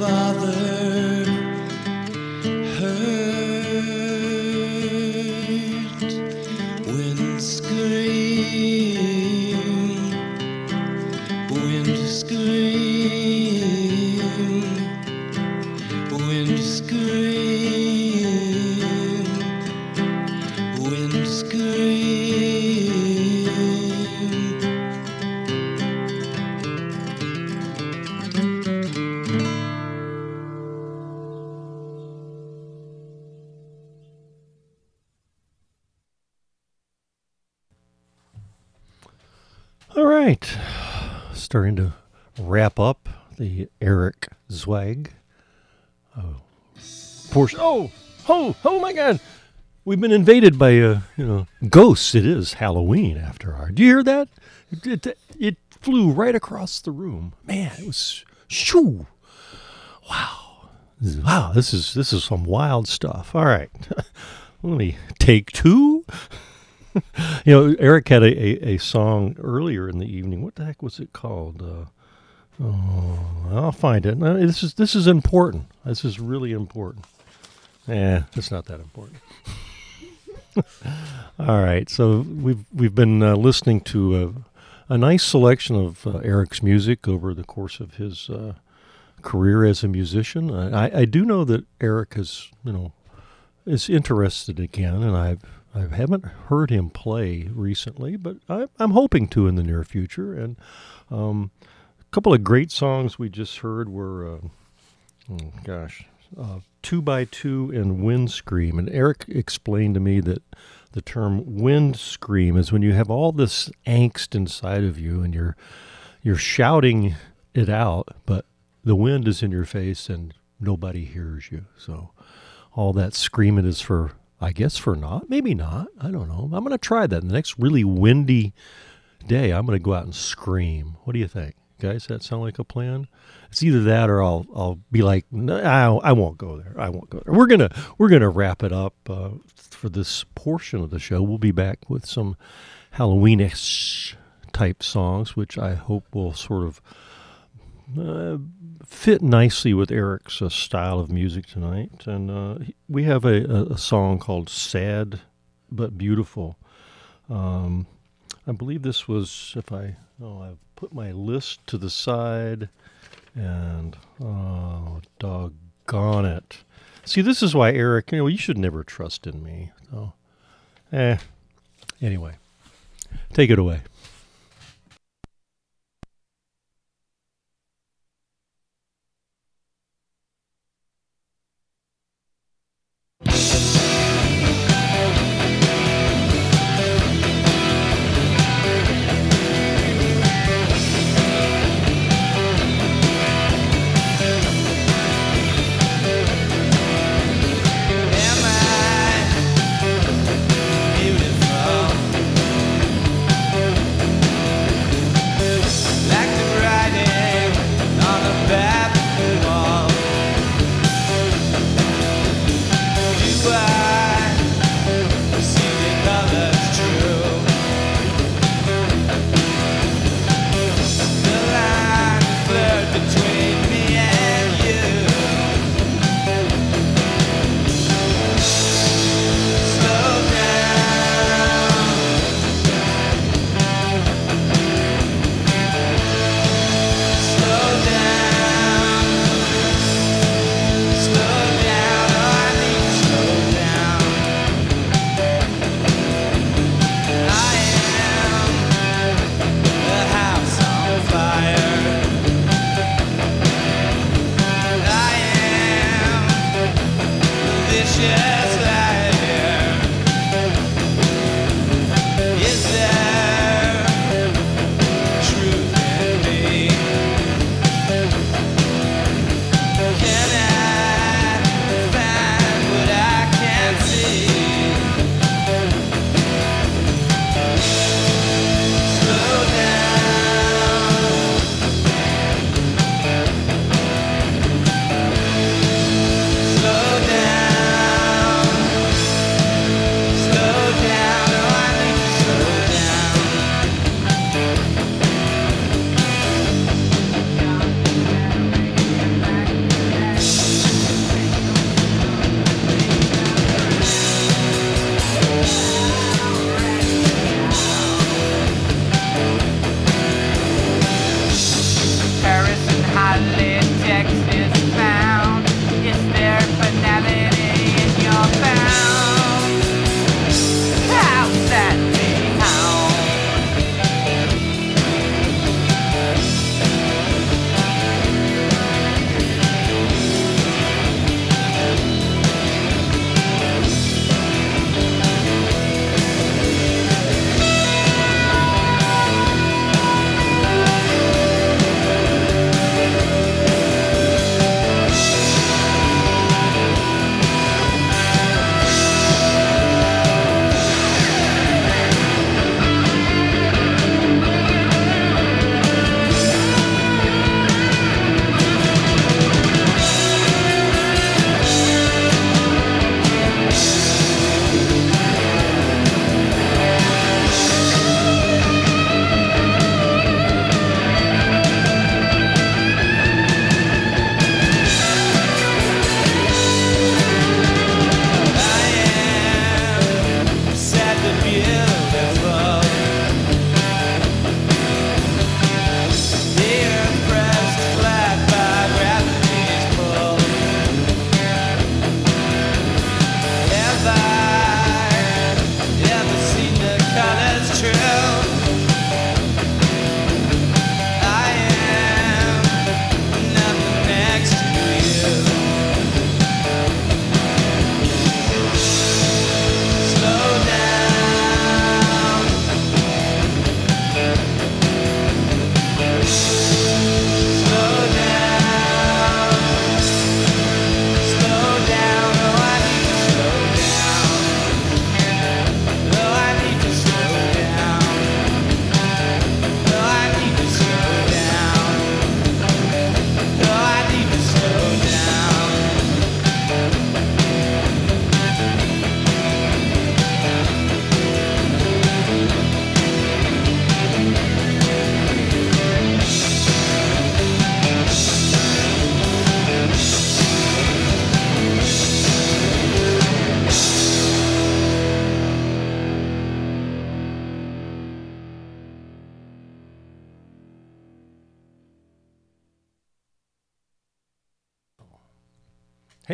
Father Starting to wrap up the Eric Zweig oh, portion. Oh, oh, oh my God. We've been invaded by, uh, you know, ghosts. It is Halloween after our. Do you hear that? It, it, it flew right across the room. Man, it was shoo. Wow. Wow, this is this is some wild stuff. All right. Let me take two. you know, Eric had a, a, a song earlier in the evening. What the heck was it called? Uh, oh, I'll find it. No, this is this is important. This is really important. Yeah, it's not that important. All right, so we've we've been uh, listening to a, a nice selection of uh, Eric's music over the course of his uh, career as a musician. I, I do know that Eric has you know is interested again, and I've I haven't heard him play recently, but I, I'm hoping to in the near future. And um, a couple of great songs we just heard were, uh, oh gosh, uh, Two by Two and Wind Scream. And Eric explained to me that the term wind scream is when you have all this angst inside of you and you're you're shouting it out, but the wind is in your face and nobody hears you. So all that screaming is for I guess for not, maybe not. I don't know. I'm going to try that. The next really windy day, I'm going to go out and scream. What do you think? Guys, that sound like a plan? It's either that or I'll I'll be like no, I, won't go there. I won't go there. We're gonna we're gonna wrap it up uh, for this portion of the show. We'll be back with some Halloweenish type songs, which I hope will sort of uh, fit nicely with Eric's uh, style of music tonight. And uh, we have a, a, song called "Sad but Beautiful." Um, I believe this was if I oh I've put my list to the side. And oh, doggone it! See, this is why Eric. You know, you should never trust in me. So, eh. Anyway, take it away.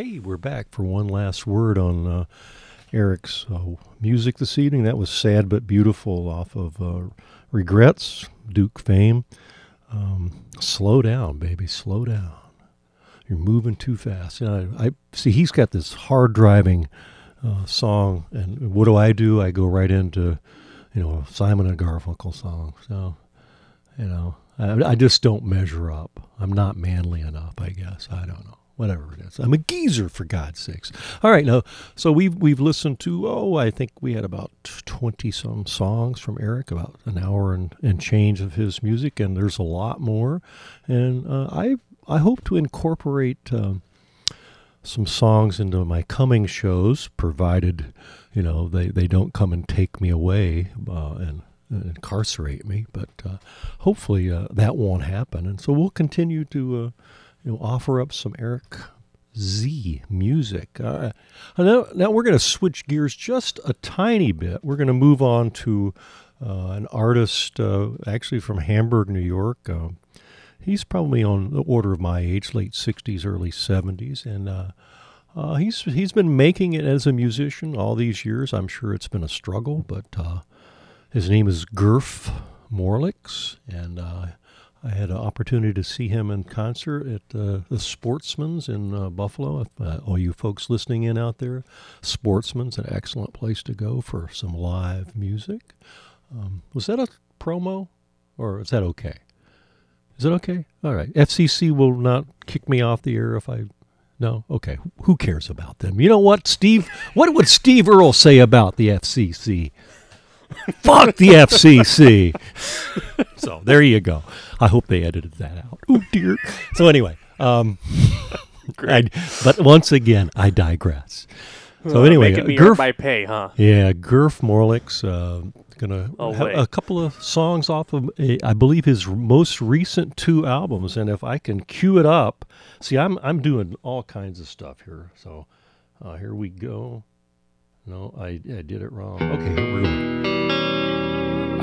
Hey, we're back for one last word on uh, Eric's uh, music this evening. That was Sad But Beautiful off of uh, Regrets, Duke Fame. Um, slow down, baby, slow down. You're moving too fast. I, I see he's got this hard driving uh, song, and what do I do? I go right into, you know, Simon and Garfunkel song. So, you know, I, I just don't measure up. I'm not manly enough, I guess. I don't know whatever it is. I'm a geezer for God's sakes. All right, now so we've we've listened to oh I think we had about twenty some songs from Eric, about an hour and, and change of his music, and there's a lot more, and uh, I I hope to incorporate. Um, some songs into my coming shows, provided you know they, they don't come and take me away uh, and, incarcerate me. But uh, hopefully uh, that won't happen, and so we'll continue to uh, you know, offer up some Eric Z music. Uh, now, now we're going to switch gears just a tiny bit. We're going to move on to uh, an artist, uh, actually from Hamburg, New York. Uh, he's probably on the order of my age, late 60s, early 70s, and uh, uh, he's he's been making it as a musician all these years. I'm sure it's been a struggle, but his name is Gurf Morlix, and I had an opportunity to see him in concert at uh, the Sportsman's in uh, Buffalo. Uh, all you folks listening in out there, Sportsman's an excellent place to go for some live music. Um, was that a promo, or is that okay? Is it okay? All right. FCC will not kick me off the air if I. No. Okay. Who cares about them? You know what, Steve? What would Steve Earle say about the FCC? Fuck the FCC. so there you go. I hope they edited that out. Oh dear. So anyway, um, I, but once again, I digress. So anyway, me Gurf, my pay, huh? Yeah, Gurf Morlix uh, gonna oh, have a couple of songs off of a, I believe his most recent two albums, and if I can cue it up, see, I'm I'm doing all kinds of stuff here. So uh, here we go. No, I, I did it wrong. Okay, go.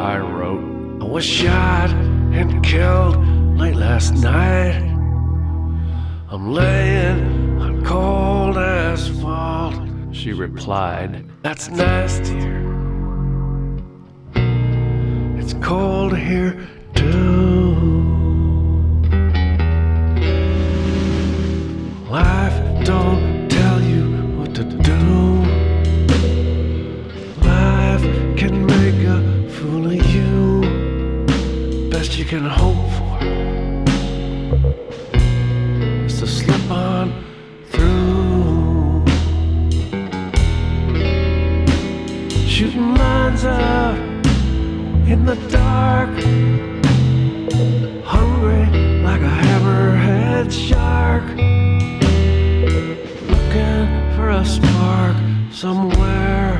I wrote, I was shot and killed late last night. I'm laying on cold asphalt. She replied, That's dear. It's cold here, too. Life don't best you can hope for is to slip on through. Shooting lines up in the dark, hungry like a hammerhead shark, looking for a spark somewhere,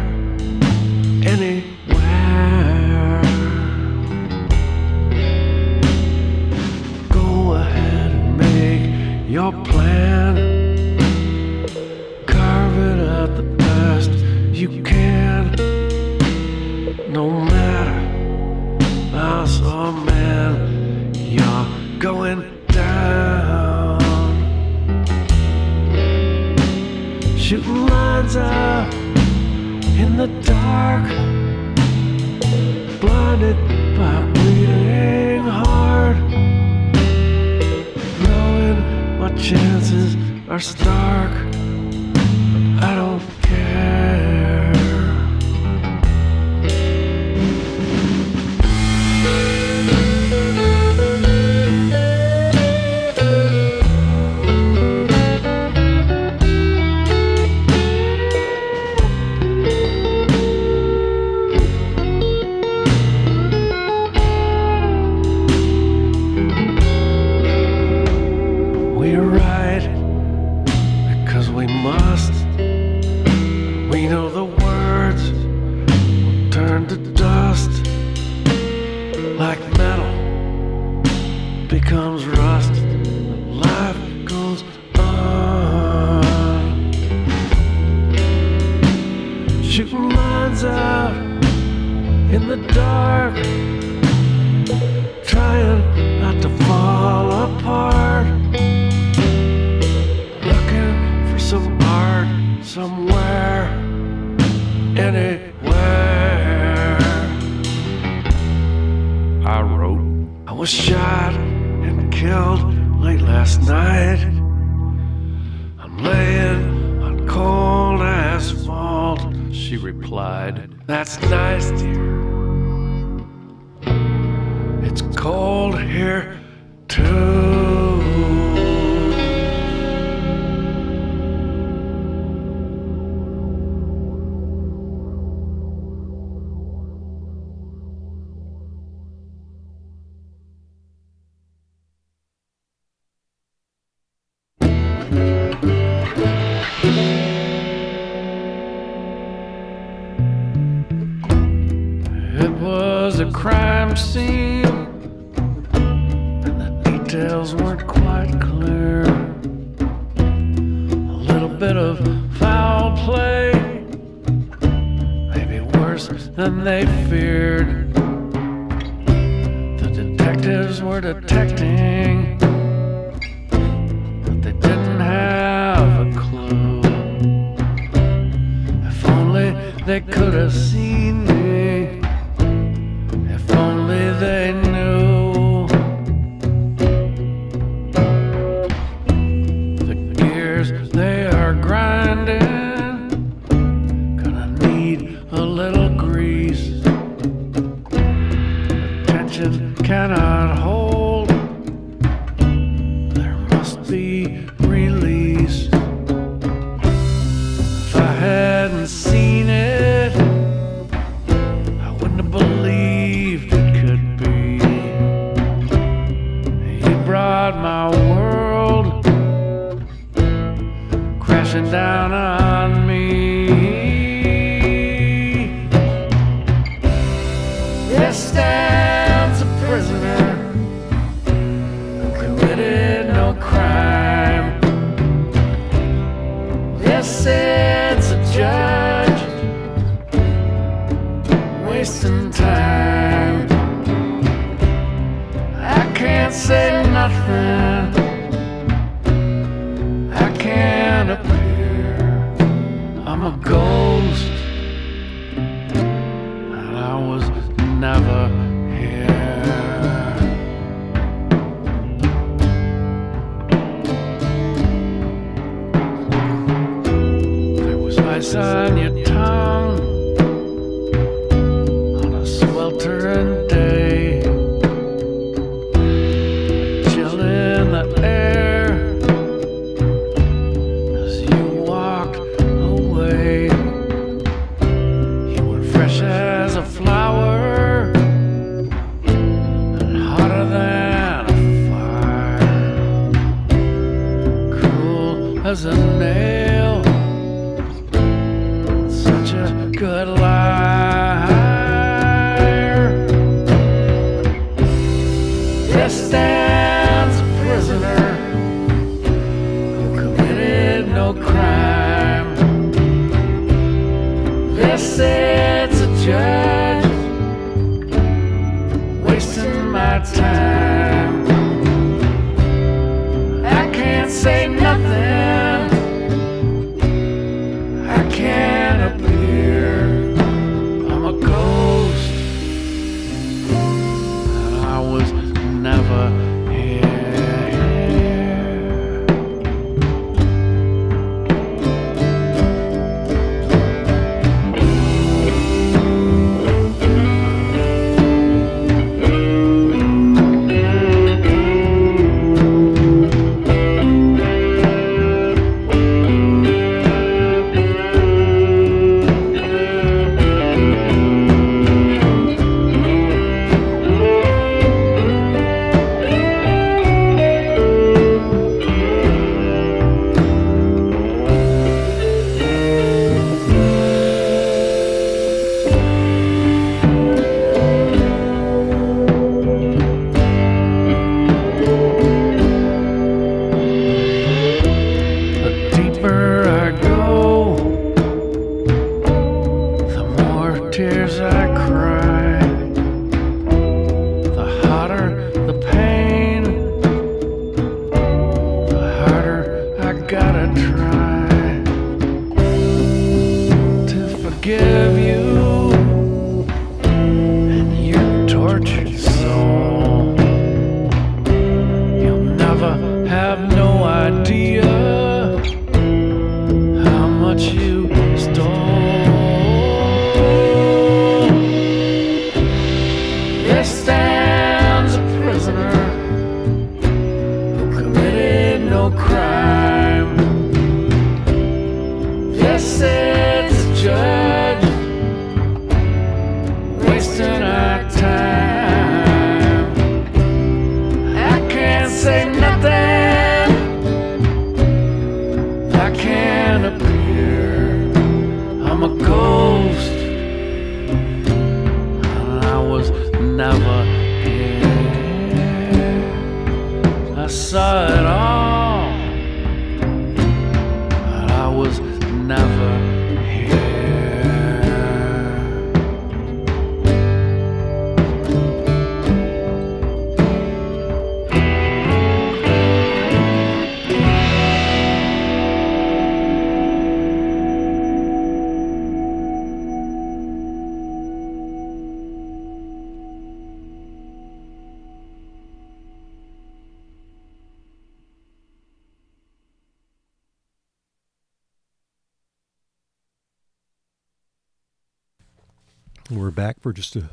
back for just a,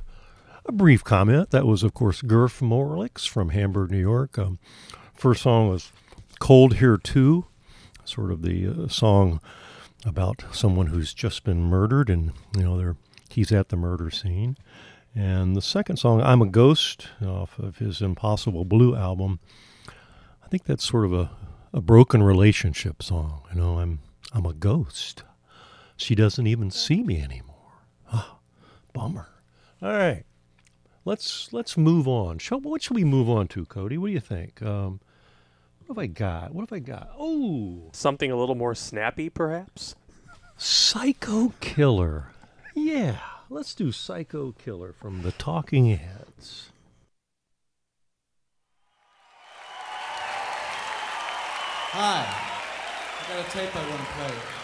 a brief comment. That was, of course, Gurf Morlix from Hamburg, New York. Um, first song was Cold Here Too, sort of the uh, song about someone who's just been murdered and, you know, they're, he's at the murder scene. And the second song, I'm a Ghost, off of his Impossible Blue album. I think that's sort of a, a broken relationship song. You know, I'm I'm a ghost. She doesn't even see me anymore. Bummer. All right, let's let's move on. Shall, what should we move on to, Cody? What do you think? Um, what have I got? What have I got? Oh, Something a little more snappy, perhaps? Psycho Killer. Yeah, let's do Psycho Killer from the Talking Heads. Hi, I got a tape I want to play.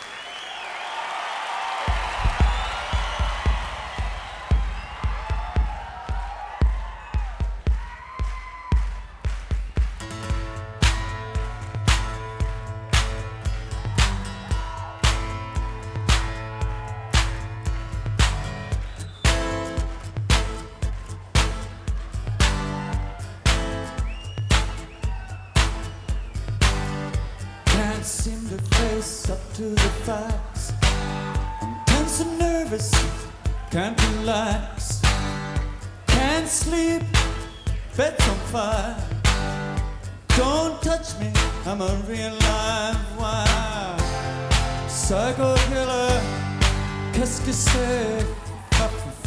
Qu'est-ce que c'est?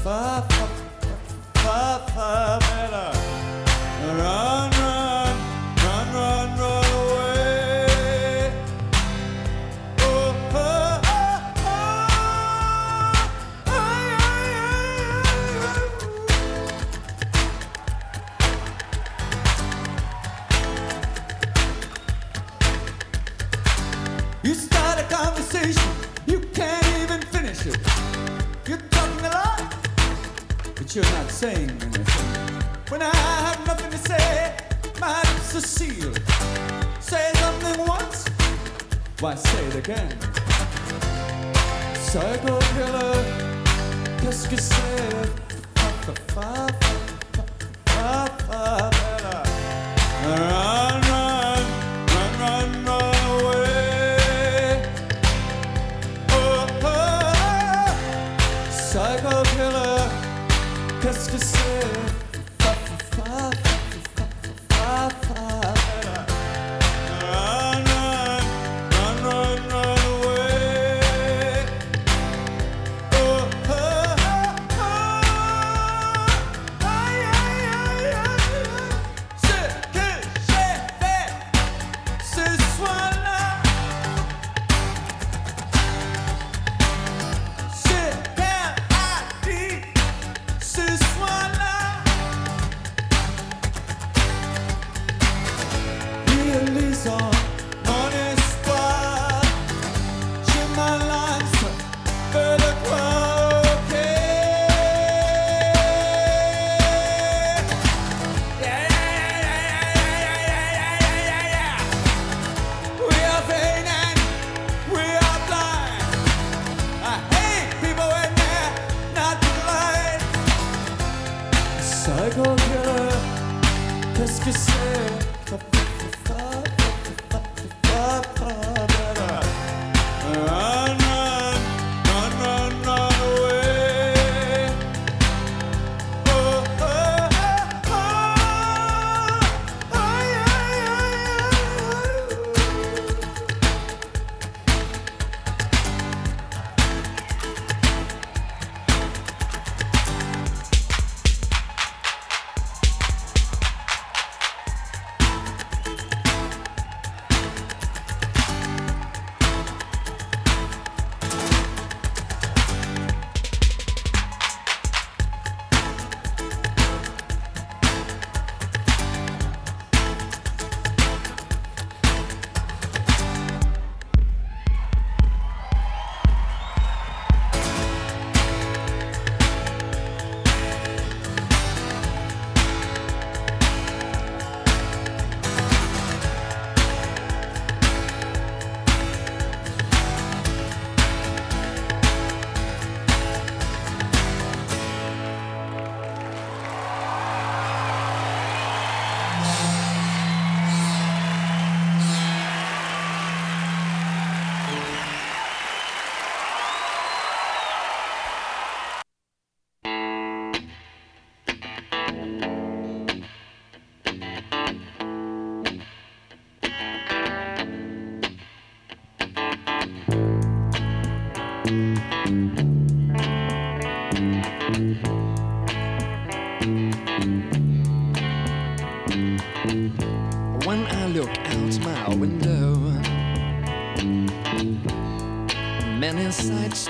Fa fa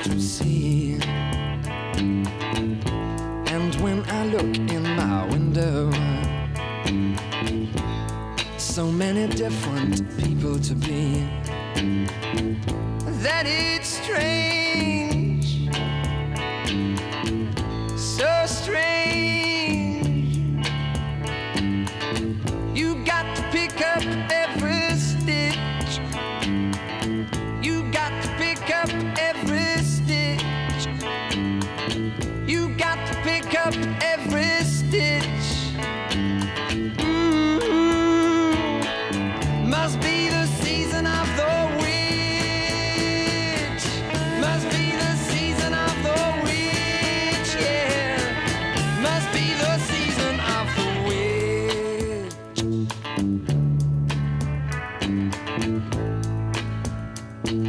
to see. And when I look in my window, so many different people to be. When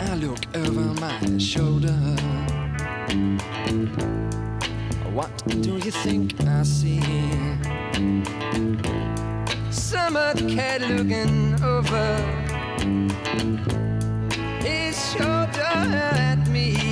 I look over my shoulder, what do you think I see? Some other cat looking over his shoulder at me.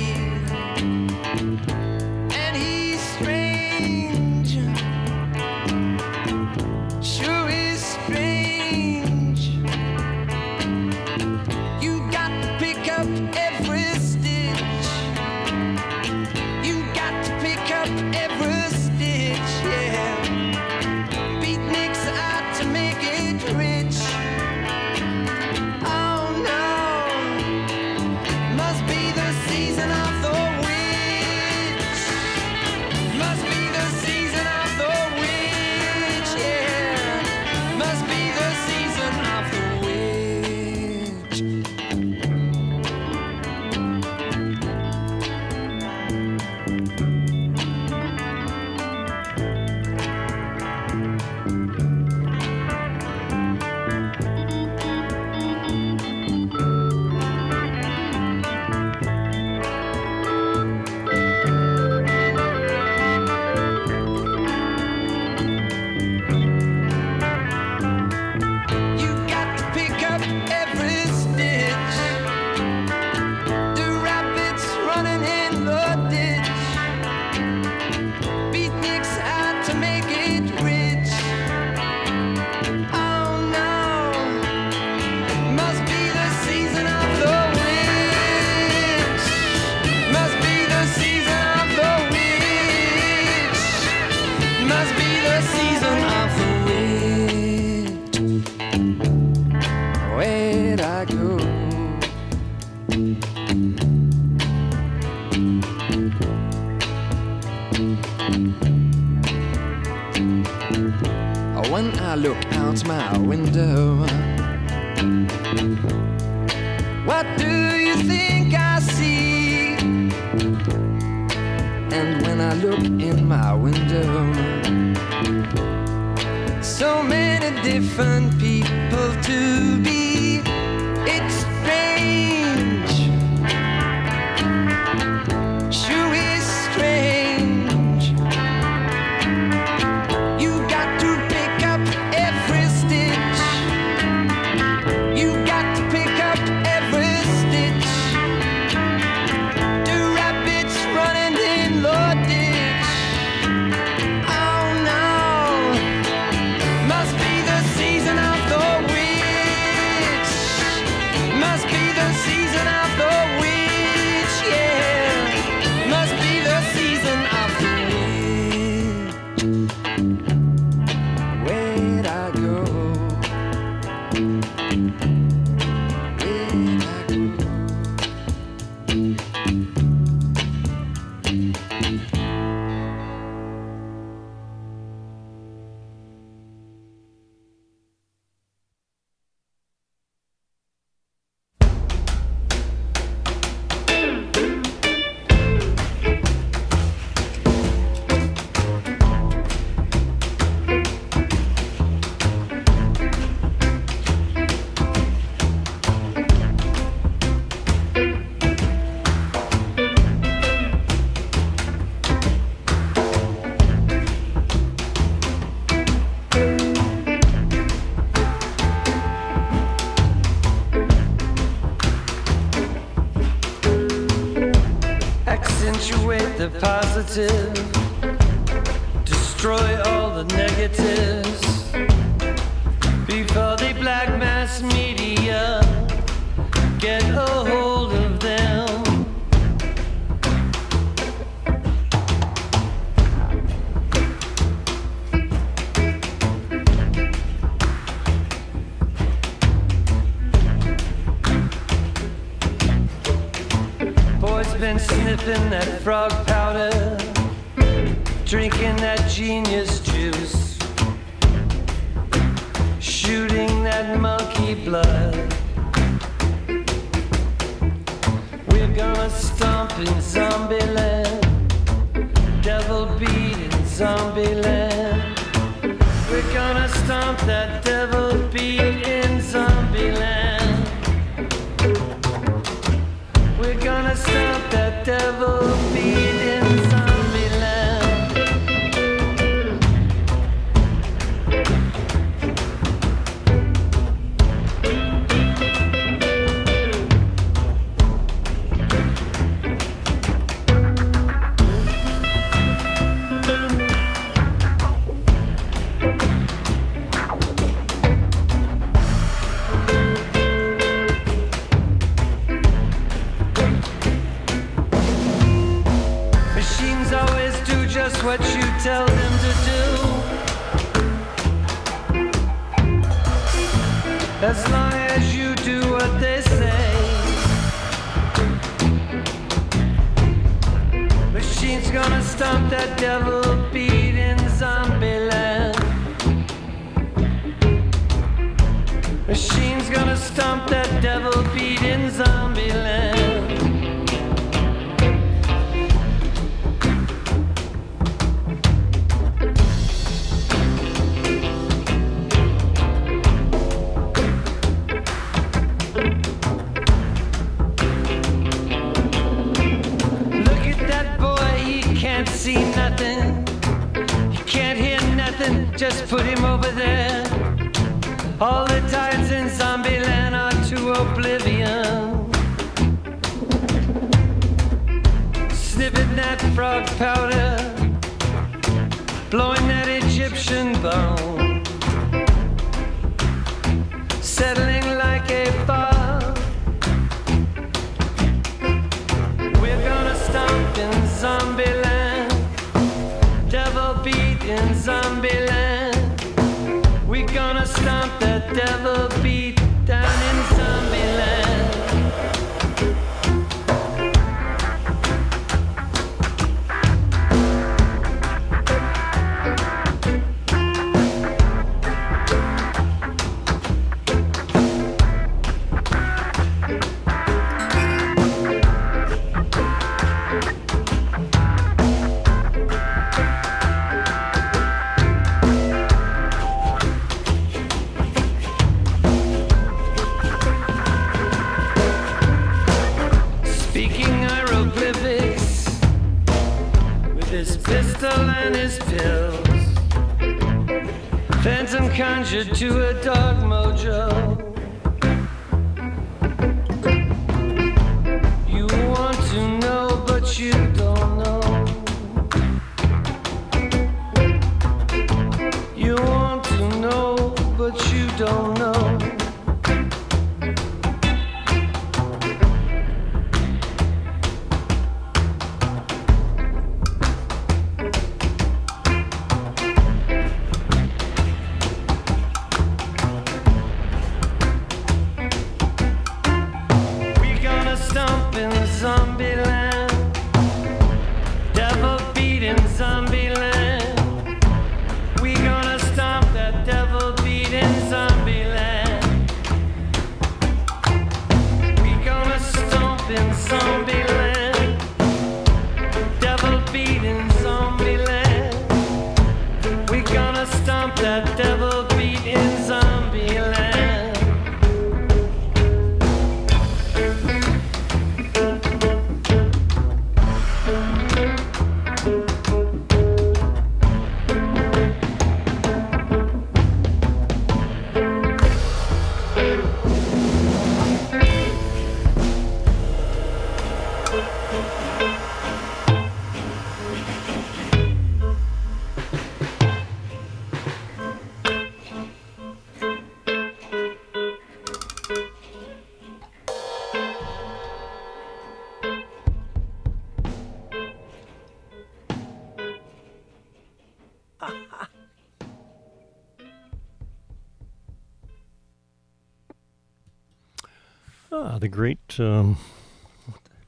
Um,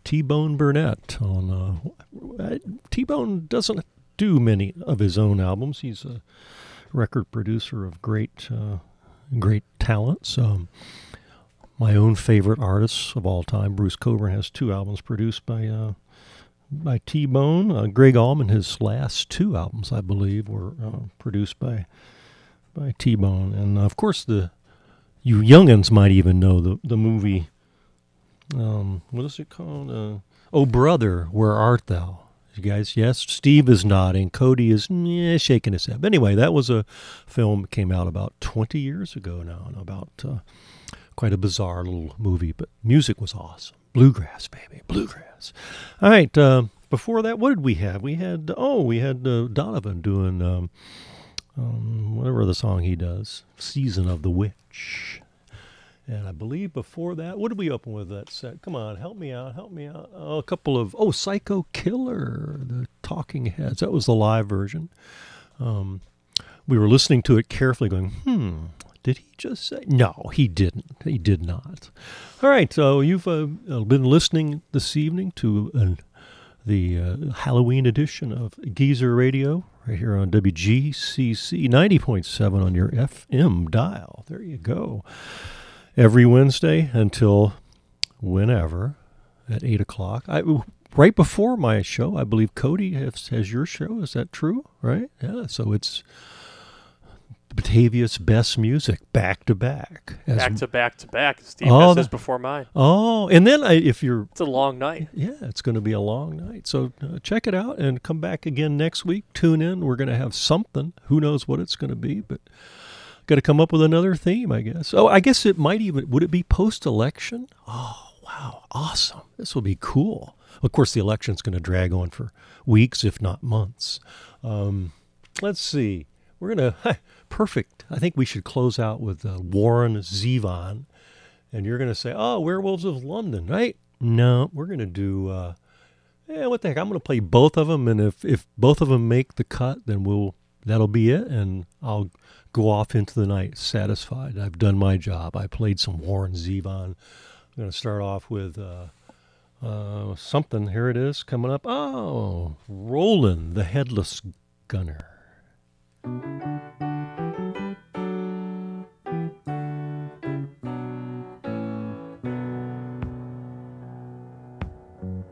T Bone Burnett on. Uh, T Bone doesn't do many of his own albums. He's a record producer of great, uh, great talents. Um, my own favorite artists of all time, Bruce Cockburn, has two albums produced by uh, by T Bone. Uh, Gregg Allman, his last two albums, I believe, were uh, produced by by T Bone, and of course the you youngins might even know the the movie. Um, what is it called? Uh, oh, brother, where art thou? You guys, yes. Steve is nodding. Cody is eh, shaking his head. But anyway, that was a film that came out about twenty years ago now, and about uh, quite a bizarre little movie. But music was awesome. Bluegrass, baby, bluegrass. All right. Uh, before that, what did we have? We had oh, we had uh, Donovan doing. Um, um, whatever the song he does, Season of the Witch. And I believe before that, what did we open with that set? Come on, help me out, help me out. Oh, a couple of, oh, Psycho Killer, the Talking Heads. That was the live version. Um, we were listening to it carefully, going, hmm, did he just say? No, he didn't. He did not. All right, so you've uh, been listening this evening to uh, the uh, Halloween edition of Geezer Radio right here on WGCC 90.7 on your FM dial. There you go. Every Wednesday until whenever at 8 o'clock. I, right before my show, I believe Cody has, has your show. Is that true? Right? Yeah, so it's Batavia's best music back to back. As- Back to back to back. Steve Oh, before mine. Oh, and then I, if you're, It's a long night. yeah, it's going to be a long night. So uh, check it out and come back again next week. Tune in. We're going to have something. Who knows what it's going to be, but got to come up with another theme, I guess. Oh, I guess it might even would it be post election? Oh, wow, awesome! This will be cool. Of course, the election's going to drag on for weeks, if not months. Um, let's see. We're gonna perfect. I think we should close out with uh, Warren Zevon, and you're gonna say, "Oh, Werewolves of London," right? No, we're gonna do. Uh, yeah, what the heck? I'm gonna play both of them, and if if both of them make the cut, then we'll that'll be it, and I'll go off into the night satisfied. I've done my job. I played some Warren Zevon. I'm gonna start off with. Uh, uh, something here it is coming up. Oh, Roland the Headless Gunner.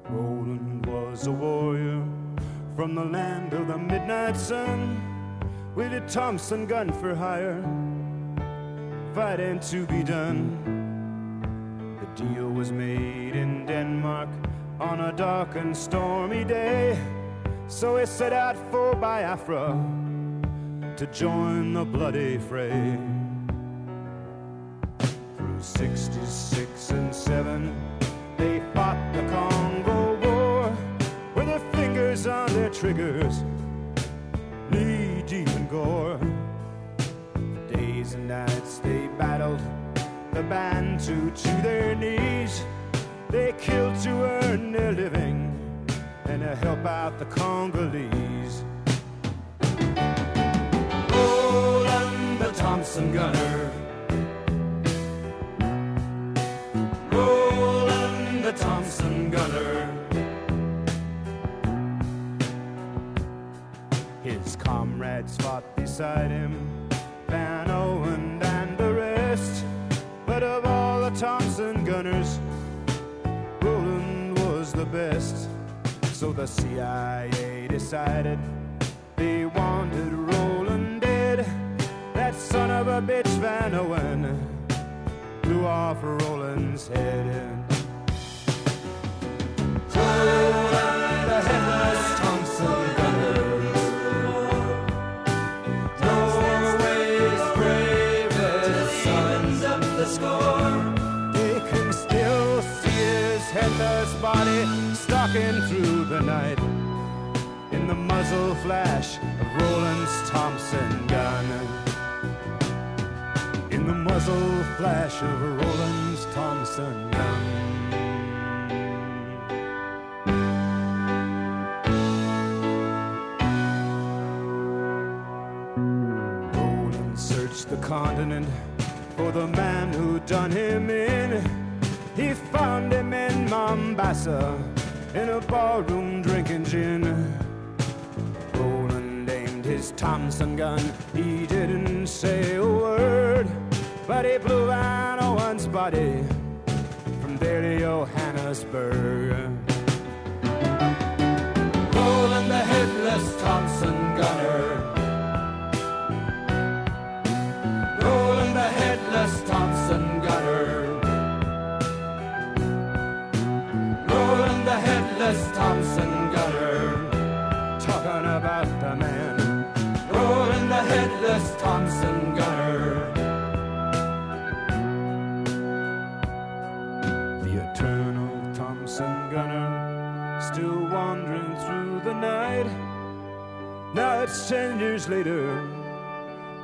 Roland was a warrior from the land of the midnight sun with a Thompson gun for hire, fighting to be done. The deal was made in Denmark on a dark and stormy day. So he set out for Biafra to join the bloody fray. Through 66 and 7, they fought the Congo War with their fingers on their triggers, in gore. For days and nights they battled the Bantu to their knees. They killed to earn their living and to help out the Congolese. Roland the Thompson gunner. Roland the Thompson gunner. His comrades fought beside him, Van Owen and the rest. But of all the Thompson gunners, Roland was the best. So the CIA decided they wanted Roland dead. That son of a bitch Van Owen blew off Roland's head. Stalking through the night in the muzzle flash of Roland's Thompson gun. In the muzzle flash of Roland's Thompson gun. The continent for the man who done him in. He found him in Mombasa in a barroom drinking gin. Roland aimed his Thompson gun, he didn't say a word, but he blew Van Owen's body from there to Johannesburg. Roland the headless Thompson gunner.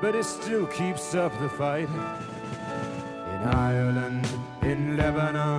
But it still keeps up the fight. In Ireland, in Lebanon,